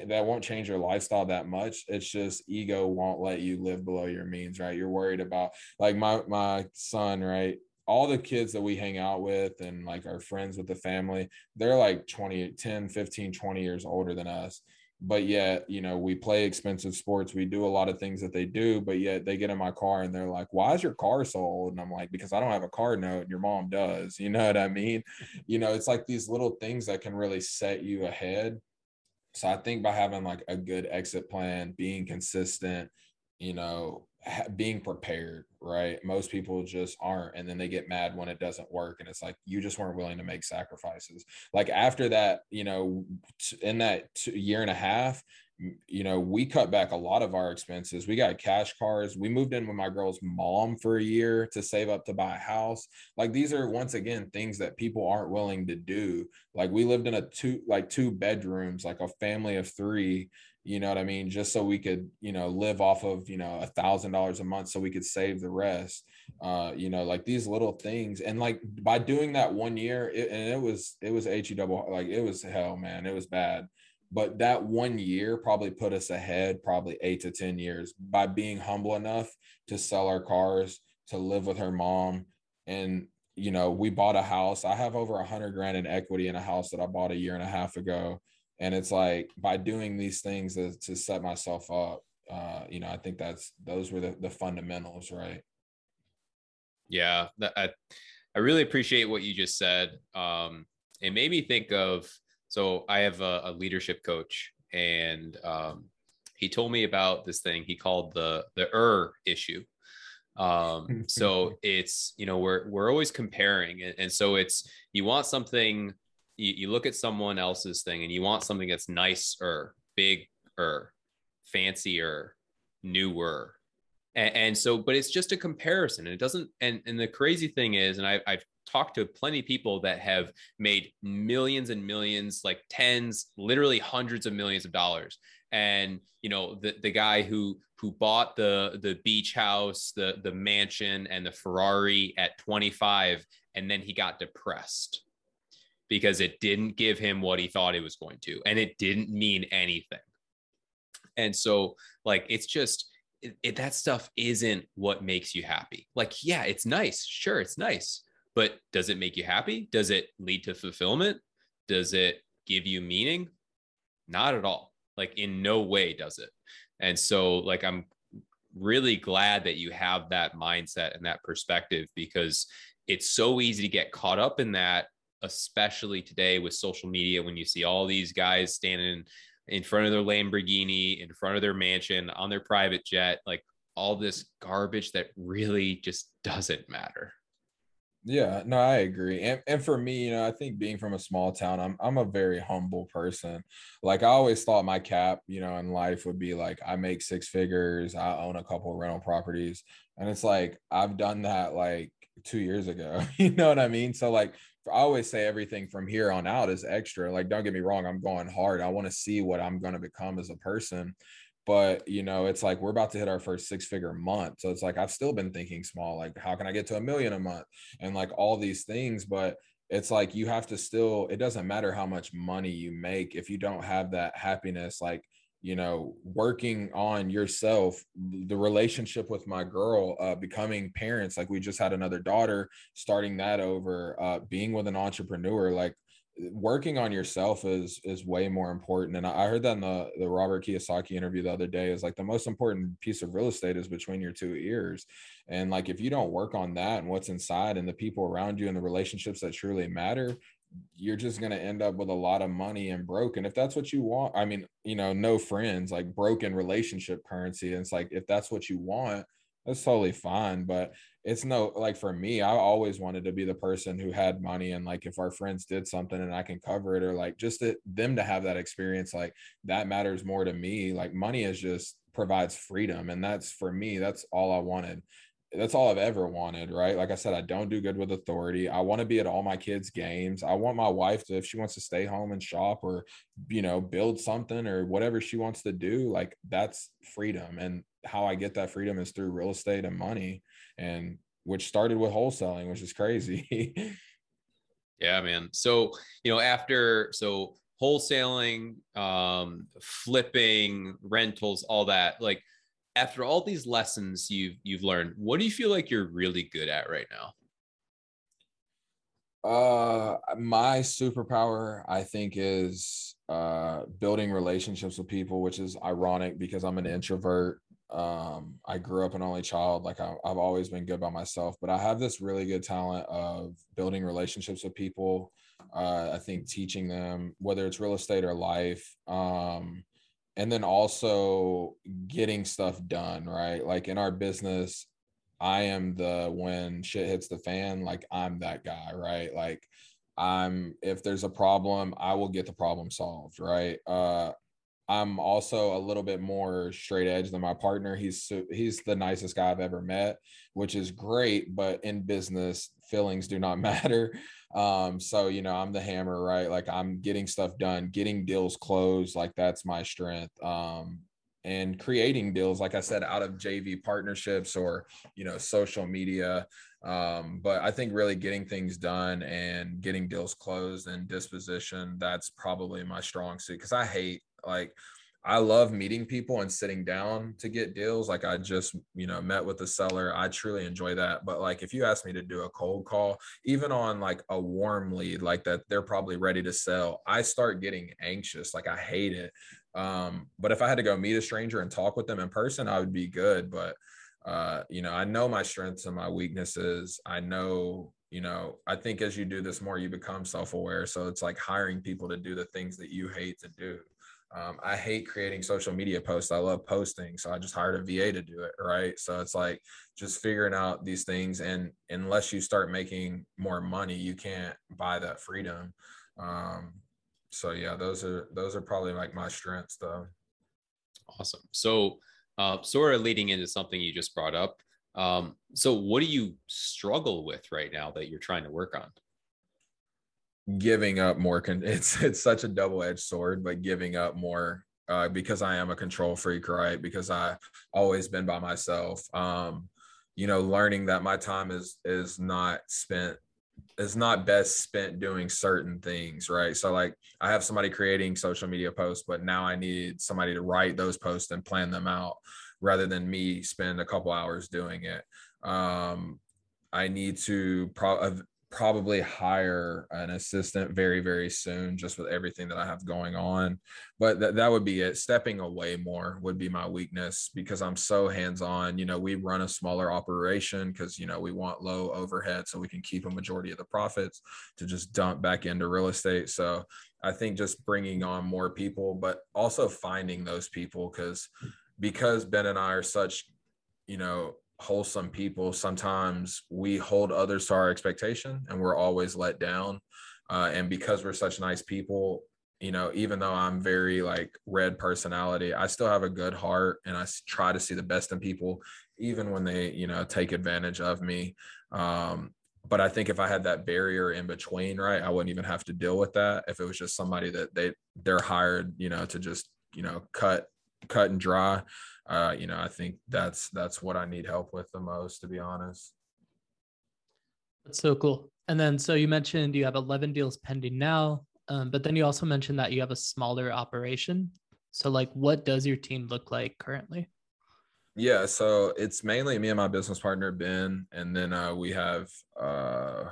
S2: that won't change your lifestyle that much. It's just ego won't let you live below your means, right? You're worried about like my my son, right? All the kids that we hang out with and like our friends with the family, they're like 20, 10, 15, 20 years older than us. But yet, you know, we play expensive sports. We do a lot of things that they do, but yet they get in my car and they're like, Why is your car so old? And I'm like, Because I don't have a car note your mom does. You know what I mean? You know, it's like these little things that can really set you ahead so I think by having like a good exit plan, being consistent, you know, being prepared, right? Most people just aren't. And then they get mad when it doesn't work. And it's like, you just weren't willing to make sacrifices. Like after that, you know, in that year and a half, you know, we cut back a lot of our expenses. We got cash cars. We moved in with my girl's mom for a year to save up to buy a house. Like these are once again things that people aren't willing to do. Like we lived in a two like two bedrooms, like a family of 3, you know what I mean, just so we could, you know, live off of, you know, a thousand dollars a month so we could save the rest. Uh, you know, like these little things. And like by doing that one year, it, and it was it was HE double like it was hell, man. It was bad but that one year probably put us ahead probably eight to 10 years by being humble enough to sell our cars, to live with her mom. And, you know, we bought a house. I have over a hundred grand in equity in a house that I bought a year and a half ago. And it's like by doing these things to, to set myself up, uh, you know, I think that's those were the, the fundamentals, right?
S1: Yeah, I I really appreciate what you just said. Um, it made me think of so I have a, a leadership coach, and um, he told me about this thing he called the the er issue. Um, so it's you know we're we're always comparing, and, and so it's you want something. You, you look at someone else's thing, and you want something that's nicer, bigger, fancier, newer, and, and, so but it's just a comparison and it doesn't and and the crazy thing is and I, i've talked to plenty of people that have made millions and millions, like tens, literally hundreds of millions of dollars. And you know, the the guy who who bought the the beach house, the the mansion, and the Ferrari at 25, and then he got depressed because it didn't give him what he thought it was going to, and it didn't mean anything. And so, like, it's just it, it, that stuff isn't what makes you happy. Like, yeah, it's nice. Sure, it's nice. But does it make you happy? Does it lead to fulfillment? Does it give you meaning? Not at all. Like in no way does it. And so like I'm really glad that you have that mindset and that perspective because it's so easy to get caught up in that especially today with social media when you see all these guys standing in front of their Lamborghini, in front of their mansion, on their private jet, like all this garbage that really just doesn't matter.
S2: Yeah, no, I agree. And and for me, you know, I think being from a small town, I'm I'm a very humble person. Like I always thought my cap, you know, in life would be like I make six figures, I own a couple rental properties. And it's like I've done that like two years ago. you know what I mean? So like I always say everything from here on out is extra. Like, don't get me wrong, I'm going hard. I want to see what I'm going to become as a person but you know it's like we're about to hit our first six figure month so it's like i've still been thinking small like how can i get to a million a month? And like all these things but it's like you have to still it doesn't matter how much money you make if you don't have that happiness like you know working on yourself the relationship with my girl uh, becoming parents like we just had another daughter starting that over uh, being with an entrepreneur like working on yourself is is way more important. And i heard that in the the robert kiyosaki interview the other day is like the most important piece of real estate is between your two ears. And like if you don't work on that and what's inside and the people around you and the relationships that truly matter you're just going to end up with a lot of money and broken. If that's what you want i mean you know no friends like broken relationship currency and it's like if that's what you want that's totally fine. But it's no like for me i always wanted to be the person who had money and like if our friends did something and i can cover it or like just to, them to have that experience like that matters more to me. Like money is just provides freedom and that's for me that's all i wanted that's all I've ever wanted, right? Like I said, I don't do good with authority. I want to be at all my kids' games. I want my wife to, if she wants to stay home and shop or, you know, build something or whatever she wants to do, like that's freedom. And how I get that freedom is through real estate and money, and which started with wholesaling, which is crazy.
S1: yeah, man. So, you know, after, so wholesaling, um, flipping, rentals, all that, like, after all these lessons you've you've learned, what do you feel like you're really good at right now?
S2: Uh, my superpower, I think, is uh building relationships with people, which is ironic because I'm an introvert. Um, I grew up an only child. Like I, I've always been good by myself, but I have this really good talent of building relationships with people Uh, I think teaching them whether it's real estate or life, um, and then also getting stuff done. Right, like in our business, I am the when shit hits the fan, like I'm that guy. Right, like I'm if there's a problem, I will get the problem solved. Right. Uh, I'm also a little bit more straight edge than my partner. He's he's the nicest guy I've ever met, which is great. But in business, feelings do not matter. Um, so you know, I'm the hammer, right? Like I'm getting stuff done, getting deals closed. Like that's my strength. Um, and creating deals, like I said, out of JV partnerships or you know, social media. Um, but I think really getting things done and getting deals closed and disposition, that's probably my strong suit because I hate like I love meeting people and sitting down to get deals. Like I just, you know, met with the seller. I truly enjoy that. But like if you ask me to do a cold call, even on like a warm lead like that, they're probably ready to sell. I start getting anxious. Like I hate it. Um, but if I had to go meet a stranger and talk with them in person, I would be good. But uh, you know, I know my strengths and my weaknesses. I know you know, I think as you do this more, you become self aware. So it's like hiring people to do the things that you hate to do. Um, I hate creating social media posts. I love posting. So I just hired a VA to do it. Right. So it's like just figuring out these things. And unless you start making more money, you can't buy that freedom. Um, so yeah, those are, those are probably like my strengths though.
S1: Awesome. So, uh, sort of leading into something you just brought up. Um, so what do you struggle with right now that you're trying to work on?
S2: Giving up more con- it's it's such a double-edged sword but giving up more uh, because i am a control freak right? Because i always been by myself. Um you know learning that my time is is not spent is not best spent doing certain things right? So like i have somebody creating social media posts but now i need somebody to write those posts and plan them out rather than me spend a couple hours doing it. Um I need to pro- probably hire an assistant very very soon just with everything that i have going on. But th- that would be it. Stepping away more would be my weakness because i'm so hands on you know we run a smaller operation because you know we want low overhead so we can keep a majority of the profits to just dump back into real estate. So i think just bringing on more people but also finding those people because because ben and i are such you know wholesome people, sometimes we hold others to our expectation and we're always let down. Uh, and because we're such nice people, you know, even though I'm very like red personality, I still have a good heart and I try to see the best in people, even when they, you know, take advantage of me. Um, but I think if I had that barrier in between, right, I wouldn't even have to deal with that. If it was just somebody that they they're hired, you know, to just you know cut cut and dry uh, you know, I think that's that's what I need help with the most, to be honest.
S3: That's so cool. And then, so you mentioned you have 11 deals pending now, um, but then you also mentioned that you have a smaller operation. So, like, what does your team look like currently?
S2: Yeah, so it's mainly me and my business partner Ben, and then uh, we have uh,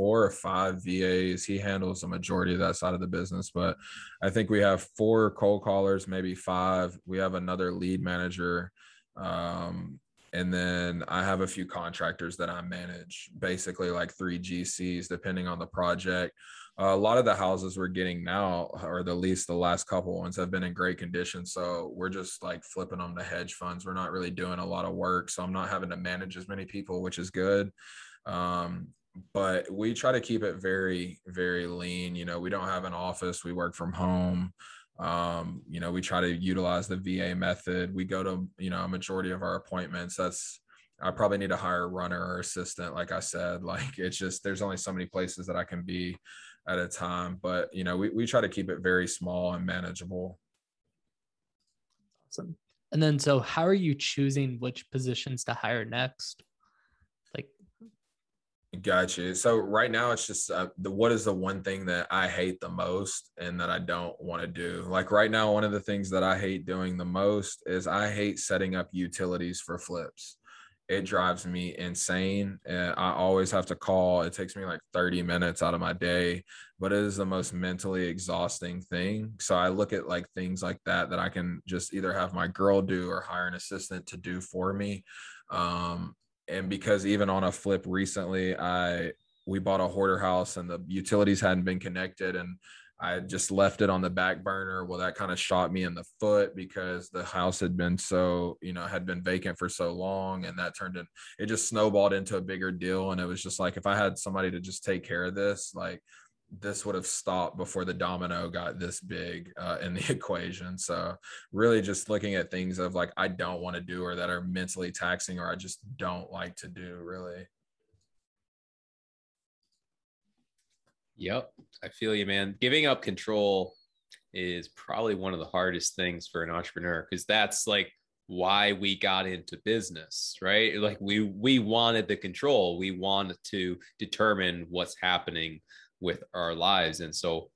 S2: four or five VAs. He handles the majority of that side of the business, but I think we have four cold callers, maybe five. We have another lead manager. Um, and then I have a few contractors that I manage, basically like three GCs, depending on the project. Uh, a lot of the houses we're getting now, or the least the last couple ones, have been in great condition. So we're just like flipping them to hedge funds. We're not really doing a lot of work. So I'm not having to manage as many people, which is good. Um, but we try to keep it very very lean you know we don't have an office we work from home. Um, you know we try to utilize the va method. We go to you know a majority of our appointments. That's i probably need to hire a runner or assistant like i said like it's just there's only so many places that i can be at a time but you know we, we try to keep it very small and manageable.
S3: Awesome. And then so how are you choosing which positions to hire next
S2: Gotcha. So right now it's just uh, the what is the one thing that I hate the most and that I don't want to do. Like right now, one of the things that I hate doing the most is I hate setting up utilities for flips. It drives me insane. And I always have to call. It takes me like 30 minutes out of my day, but it is the most mentally exhausting thing. So I look at like things like that that I can just either have my girl do or hire an assistant to do for me. Um, and because even on a flip recently, I we bought a hoarder house and the utilities hadn't been connected and I just left it on the back burner. Well, that kind of shot me in the foot because the house had been so, you know, had been vacant for so long. And that turned in, it just snowballed into a bigger deal. And it was just like, if I had somebody to just take care of this, like this would have stopped before the domino got this big uh, in the equation. So, really just looking at things of like, I don't want to do or that are mentally taxing or I just don't like to do, really.
S1: Yep. I feel you, man. Giving up control is probably one of the hardest things for an entrepreneur because that's like why we got into business, right? Like we we wanted the control. We wanted to determine what's happening with our lives. And so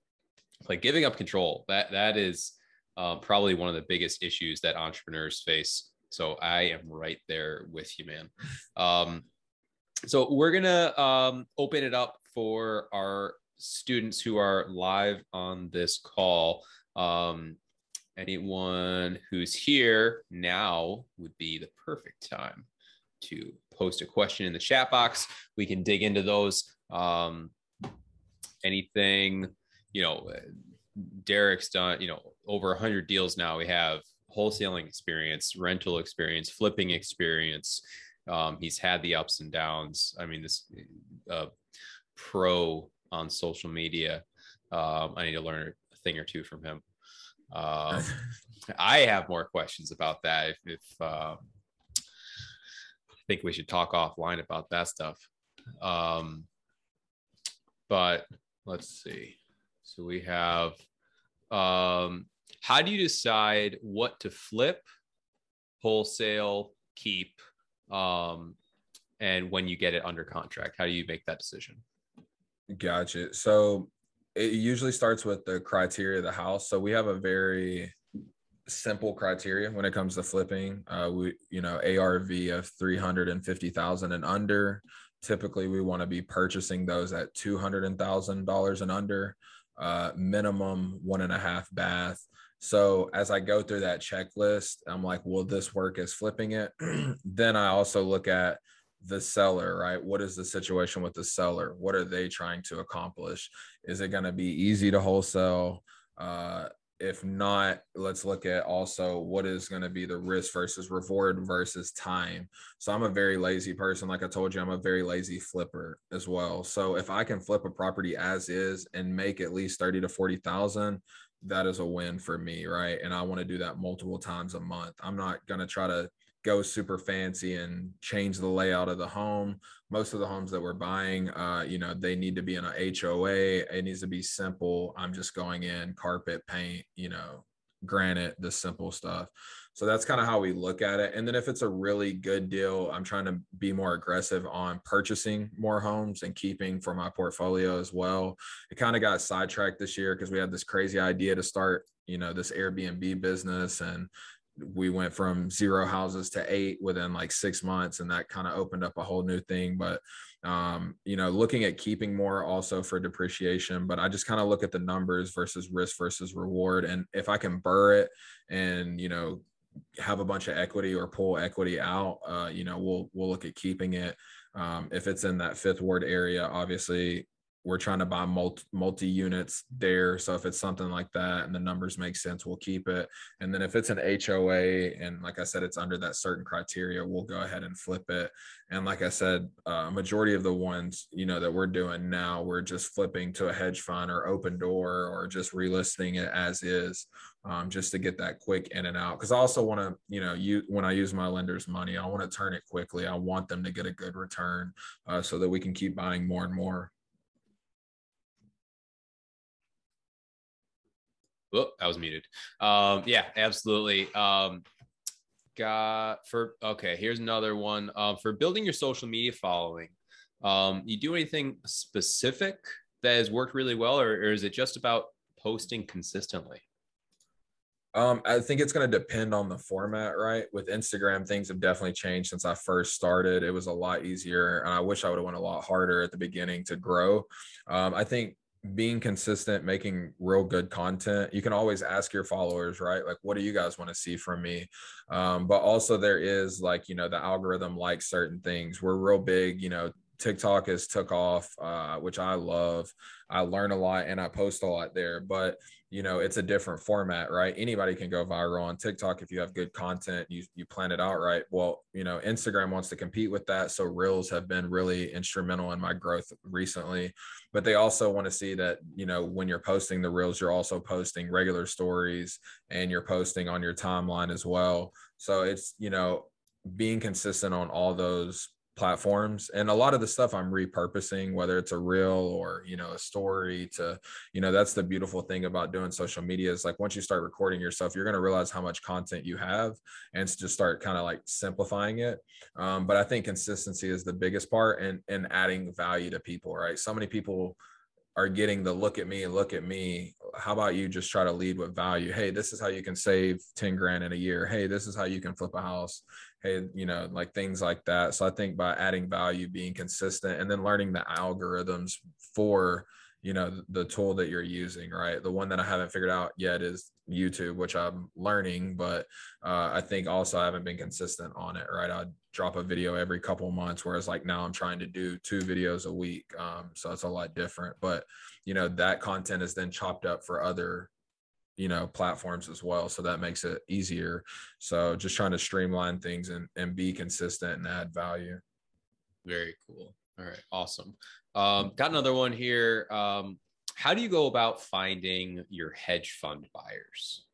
S1: like giving up control, that that is uh, probably one of the biggest issues that entrepreneurs face. So I am right there with you, man. Um, so we're gonna um, open it up for our students who are live on this call. Um, anyone who's here now would be the perfect time to post a question in the chat box. We can dig into those. Um, anything, you know, Derek's done, you know, over 100 deals now. We have wholesaling experience, rental experience, flipping experience. Um, he's had the ups and downs. I mean, this uh, pro on social media. Um, I need to learn a thing or two from him. Um, I have more questions about that. If, if uh, I think we should talk offline about that stuff. Um, but let's see. So we have. Um, how do you decide what to flip, wholesale, keep, um, and when you get it under contract? How do you make that decision?
S2: Gotcha. So it usually starts with the criteria of the house. So we have a very simple criteria when it comes to flipping. Uh, we, you know, ARV of 350,000 and under. Typically, we want to be purchasing those at $200,000 and under, uh, minimum one and a half bath. So as I go through that checklist, I'm like, will this work as flipping it? then I also look at the seller, right? What is the situation with the seller? What are they trying to accomplish? Is it going to be easy to wholesale? Uh, if not, let's look at also what is going to be the risk versus reward versus time. So I'm a very lazy person. Like I told you, I'm a very lazy flipper as well. So if I can flip a property as is and make at least 30 to 40,000, that is a win for me, right? And I want to do that multiple times a month. I'm not going to try to go super fancy and change the layout of the home. Most of the homes that we're buying, uh, you know, they need to be in a HOA. It needs to be simple. I'm just going in carpet, paint, you know, granite, the simple stuff. So that's kind of how we look at it. And then if it's a really good deal, I'm trying to be more aggressive on purchasing more homes and keeping for my portfolio as well. It kind of got sidetracked this year because we had this crazy idea to start, you know, this Airbnb business and we went from zero houses to eight within like six months and that kind of opened up a whole new thing. But um, you know looking at keeping more also for depreciation but i just kind of look at the numbers versus risk versus reward. And if i can burr it and you know have a bunch of equity or pull equity out uh, you know we'll we'll look at keeping it. Um, if it's in that fifth ward area obviously we're trying to buy multi, multi units there. So if it's something like that and the numbers make sense, we'll keep it. And then if it's an HOA and like I said, it's under that certain criteria, we'll go ahead and flip it. And like I said, uh, majority of the ones you know that we're doing now, we're just flipping to a hedge fund or Opendoor or just relisting it as is, um, just to get that quick in and out. Because I also want to, you know, you when I use my lender's money, I want to turn it quickly. I want them to get a good return uh, so that we can keep buying more and more.
S1: Oh, I was muted. Um, yeah, absolutely. Um, got for okay. Here's another one. Um, for building your social media following, um, you do anything specific that has worked really well, or, or is it just about posting consistently?
S2: Um, I think it's going to depend on the format, right? With Instagram, things have definitely changed since I first started. It was a lot easier, and I wish I would have went a lot harder at the beginning to grow. Um, I think being consistent, making real good content. You can always ask your followers, right? Like, what do you guys want to see from me? Um, but also, there is like, you know, the algorithm likes certain things. We're real big, you know, TikTok has took off, uh, which I love. I learn a lot and I post a lot there, but you know, it's a different format, right? Anybody can go viral on TikTok if you have good content, you you plan it out right. Well, you know, Instagram wants to compete with that, so Reels have been really instrumental in my growth recently. But they also want to see that, you know, when you're posting the Reels, you're also posting regular stories and you're posting on your timeline as well. So it's, you know, being consistent on all those platforms and a lot of the stuff i'm repurposing whether it's a reel or you know a story to you know that's the beautiful thing about doing social media is like once you start recording yourself you're going to realize how much content you have and just start kind of like simplifying it. Um, but i think consistency is the biggest part and and adding value to people right? So many people are getting the look at me look at me how about you just try to lead with value? Hey this is how you can save 10 grand in a year. Hey this is how you can flip a house. Hey you know like things like that. So i think by adding value being consistent and then learning the algorithms for you know the tool that you're using right? The one that i haven't figured out yet is youtube which i'm learning but uh, i think also i haven't been consistent on it right? I drop a video every couple months whereas like now i'm trying to do two videos a week um, so it's a lot different but you know that content is then chopped up for other you know platforms as well so that makes it easier so just trying to streamline things and, and be consistent and add value.
S1: Very cool. All right awesome. Um, got another one here um, how do you go about finding your hedge fund buyers?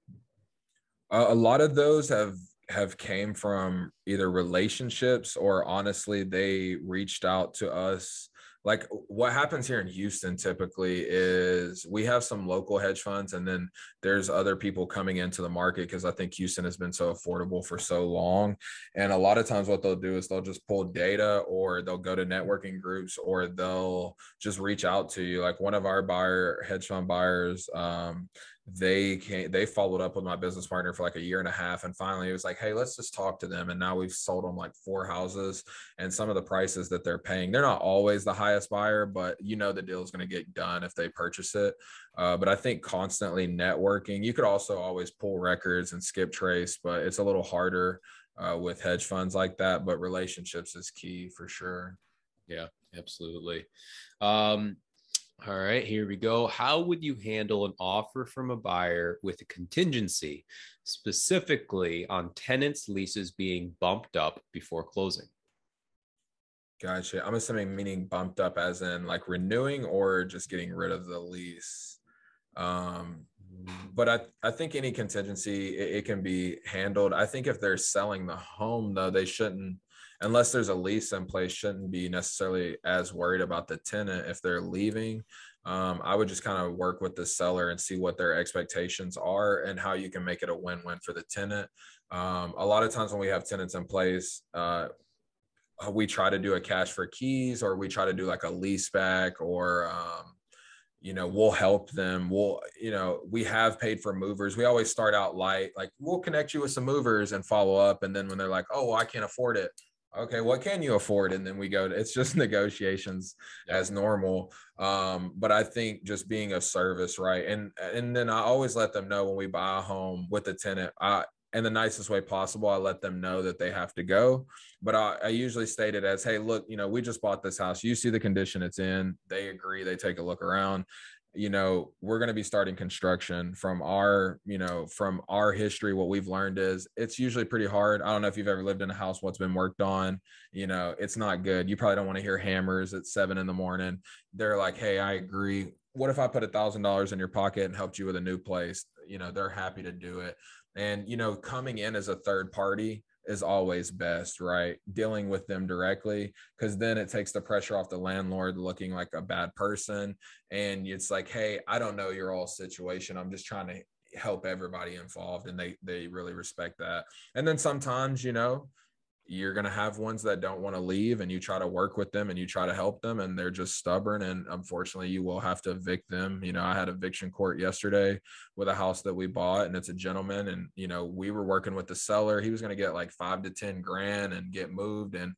S2: Uh, a lot of those have have came from either relationships or honestly they reached out to us like what happens here in Houston typically is we have some local hedge funds and then there's other people coming into the market because I think Houston has been so affordable for so long. And a lot of times what they'll do is they'll just pull data or they'll go to networking groups or they'll just reach out to you. Like one of our buyer hedge fund buyers, um, they came they followed up with my business partner for like a year and a half and finally it was like hey let's just talk to them and now we've sold them like four houses and some of the prices that they're paying they're not always the highest buyer but you know the deal is going to get done if they purchase it uh, but i think constantly networking you could also always pull records and skip trace but it's a little harder uh, with hedge funds like that but relationships is key for sure.
S1: Yeah absolutely. Um, all right, here we go. How would you handle an offer from a buyer with a contingency, specifically on tenants' leases being bumped up before closing?
S2: Gotcha. I'm assuming meaning bumped up as in like renewing or just getting rid of the lease. Um, but I, I think any contingency it, it can be handled. I think if they're selling the home though, they shouldn't unless there's a lease in place, shouldn't be necessarily as worried about the tenant if they're leaving. Um, I would just kind of work with the seller and see what their expectations are and how you can make it a win-win for the tenant. Um, a lot of times when we have tenants in place, uh, we try to do a cash for keys or we try to do like a lease back or um, you know we'll help them we'll you know we have paid for movers we always start out light like we'll connect you with some movers and follow up and then when they're like oh i can't afford it okay what can you afford? And then we go to it's just negotiations yeah. as normal. Um, but i think just being of service right? And and then i always let them know when we buy a home with a tenant i in the nicest way possible i let them know that they have to go. But I, I usually state it as hey look you know we just bought this house. You see the condition it's in. They agree they take a look around you know we're going to be starting construction from our you know from our history what we've learned is it's usually pretty hard. I don't know if you've ever lived in a house what's been worked on you know it's not good. You probably don't want to hear hammers at seven in the morning. They're like hey i agree. What if i put a thousand dollars in your pocket and helped you with a new place? You know they're happy to do it. And you know coming in as a third party is always best, right? Dealing with them directly, because then it takes the pressure off the landlord looking like a bad person. And it's like, hey, I don't know your all situation. I'm just trying to help everybody involved. And they they really respect that. And then sometimes, you know, you're going to have ones that don't want to leave and you try to work with them and you try to help them and they're just stubborn and unfortunately you will have to evict them. You know i had eviction court yesterday with a house that we bought and it's a gentleman and you know we were working with the seller. He was going to get like 5 to 10 grand and get moved and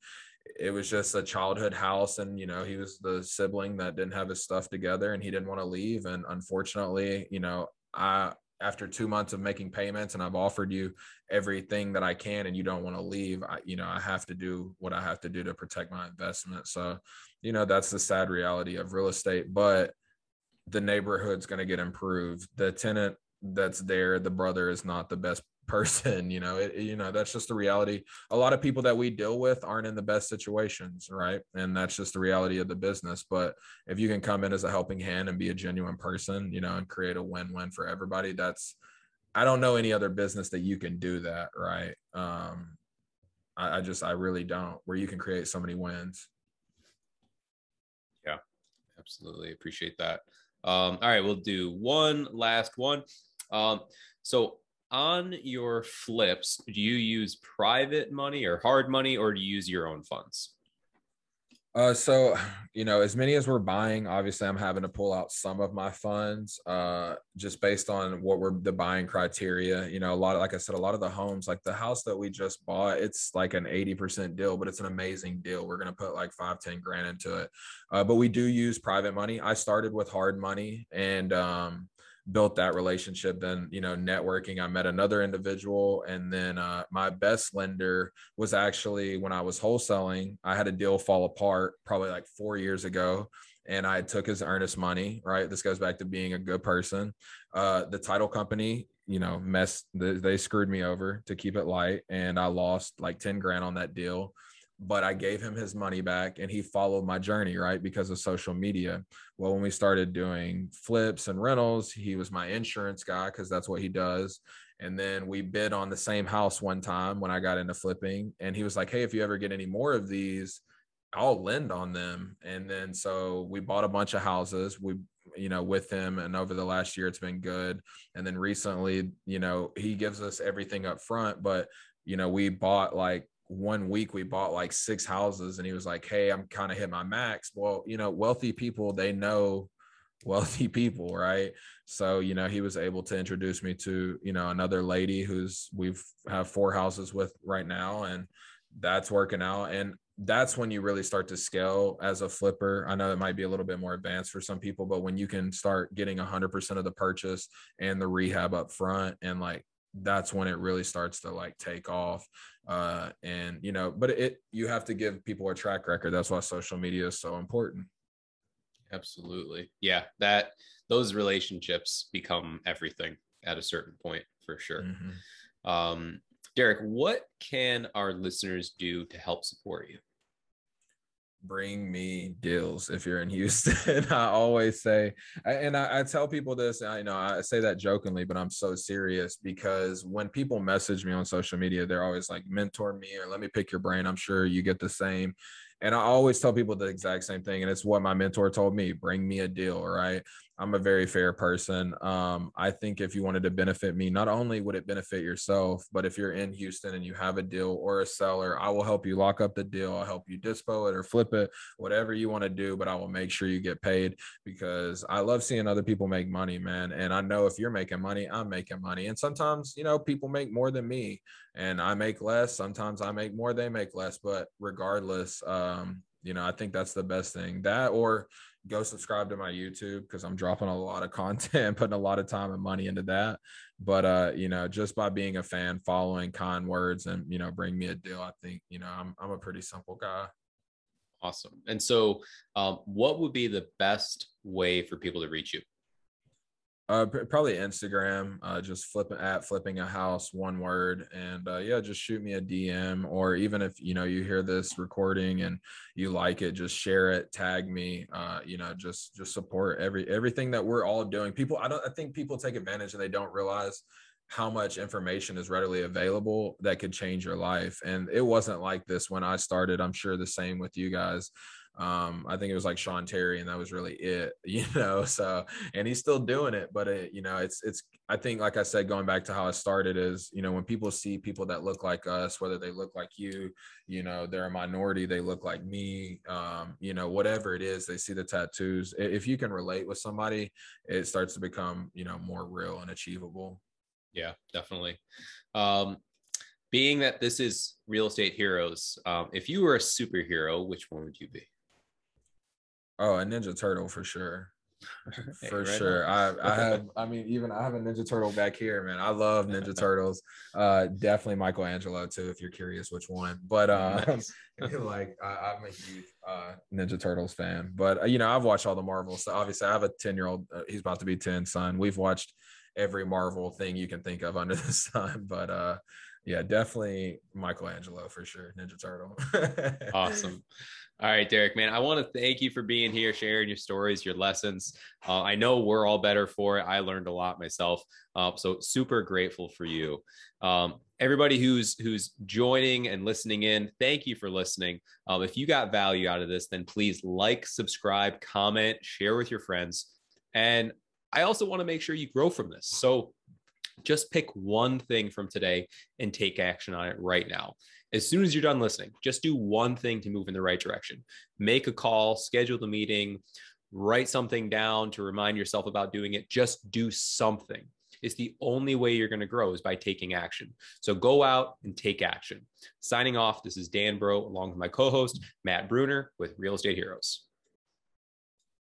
S2: it was just a childhood house and you know he was the sibling that didn't have his stuff together and he didn't want to leave and unfortunately you know i after two months of making payments and I've offered you everything that I can and you don't want to leave, I, you know, I have to do what I have to do to protect my investment. So, you know, that's the sad reality of real estate, but the neighborhood's going to get improved. The tenant that's there, the brother is not the best person you know it, you know that's just the reality. A lot of people that we deal with aren't in the best situations right? And that's just the reality of the business. But if you can come in as a helping hand and be a genuine person you know and create a win-win for everybody that's i don't know any other business that you can do that right? Um I, I just i really don't where you can create so many wins.
S1: Yeah absolutely. Appreciate that. Um all right we'll do one last one. Um so on your flips, do you use private money or hard money, or do you use your own funds?
S2: Uh, so you know, as many as we're buying, obviously, I'm having to pull out some of my funds, uh, just based on what we're the buying criteria. You know, a lot of, like I said, a lot of the homes, like the house that we just bought, it's like an 80% deal, but it's an amazing deal. We're gonna put like five, 10 grand into it. Uh, but we do use private money. I started with hard money, and um, built that relationship then you know networking i met another individual and then uh, my best lender was actually when i was wholesaling i had a deal fall apart probably like four years ago and i took his earnest money right? This goes back to being a good person. Uh, the title company you know messed they, they screwed me over to keep it light and i lost like 10 grand on that deal but I gave him his money back and he followed my journey, right? Because of social media. Well, when we started doing flips and rentals, he was my insurance guy because that's what he does. And then we bid on the same house one time when I got into flipping. And he was like, Hey, if you ever get any more of these, I'll lend on them. And then so we bought a bunch of houses. We, you know, with him. And over the last year, it's been good. And then recently, you know, he gives us everything up front, but you know, we bought like one week we bought like six houses and he was like hey i'm kind of hit my max. Well you know wealthy people they know wealthy people right? So you know he was able to introduce me to you know another lady who's we've have four houses with right now and that's working out. And that's when you really start to scale as a flipper. I know it might be a little bit more advanced for some people but when you can start getting 100% of the purchase and the rehab up front and like that's when it really starts to like take off uh and you know but it you have to give people a track record. That's why social media is so important.
S1: Absolutely. Yeah that those relationships become everything at a certain point for sure. Mm-hmm. um derek what can our listeners do to help support you
S2: bring me deals if you're in Houston. I always say, and I, I, tell people this, I know I say that jokingly, but I'm so serious because when people message me on social media, they're always like, mentor me or let me pick your brain. I'm sure you get the same. And I always tell people the exact same thing. And it's what my mentor told me bring me a deal, right? I'm a very fair person. Um, I think if you wanted to benefit me, not only would it benefit yourself, but if you're in Houston and you have a deal or a seller, I will help you lock up the deal. I'll help you dispo it or flip it, whatever you want to do, but I will make sure you get paid because I love seeing other people make money, man. And I know if you're making money, I'm making money. And sometimes, you know, people make more than me and I make less. Sometimes I make more, they make less. But regardless, um, you know, I think that's the best thing. That or go subscribe to my YouTube because I'm dropping a lot of content, putting a lot of time and money into that. But uh, you know, just by being a fan, following kind words, and you know, bring me a deal, I think you know, I'm I'm a pretty simple guy.
S1: Awesome. And so, um, what would be the best way for people to reach you?
S2: Uh, probably Instagram. Uh, just flipping at flipping a house, one word, and uh, yeah, just shoot me a DM, or even if you know you hear this recording and you like it, just share it, tag me. Uh, you know, just just support every everything that we're all doing. People, I don't, I think people take advantage and they don't realize how much information is readily available that could change your life. And it wasn't like this when I started. I'm sure the same with you guys. Um, I think it was like Sean Terry, and that was really it, you know. So, and he's still doing it, but it, you know, it's it's. I think, like I said, going back to how I started is, you know, when people see people that look like us, whether they look like you, you know, they're a minority, they look like me, um, you know, whatever it is, they see the tattoos. If you can relate with somebody, it starts to become, you know, more real and achievable.
S1: Yeah, definitely. Um, being that this is real estate heroes, um, if you were a superhero, which one would you be?
S2: Oh, a Ninja Turtle for sure. For hey, sure. I, I have, I mean, even I have a Ninja Turtle back here, man. I love Ninja Turtles. Uh, definitely Michelangelo too, if you're curious which one. But uh, nice. like I, am a huge uh, Ninja Turtles fan. But uh, you know, I've watched all the Marvels. So obviously, I have a 10 year old. Uh, he's about to be 10 son. We've watched every Marvel thing you can think of under the sun. But uh, yeah, definitely Michelangelo for sure. Ninja Turtle.
S1: awesome. All right, Derek, man, I want to thank you for being here, sharing your stories, your lessons. Uh, I know we're all better for it. I learned a lot myself. Uh, so super grateful for you. Um, everybody who's who's joining and listening in, thank you for listening. Um, if you got value out of this, then please like, subscribe, comment, share with your friends. And I also want to make sure you grow from this. So just pick one thing from today and take action on it right now. As soon as you're done listening, just do one thing to move in the right direction. Make a call, schedule the meeting, write something down to remind yourself about doing it. Just do something. It's the only way you're going to grow is by taking action. So go out and take action. Signing off, this is Dan Bro along with my co host, Matt Bruner with Real Estate Heroes.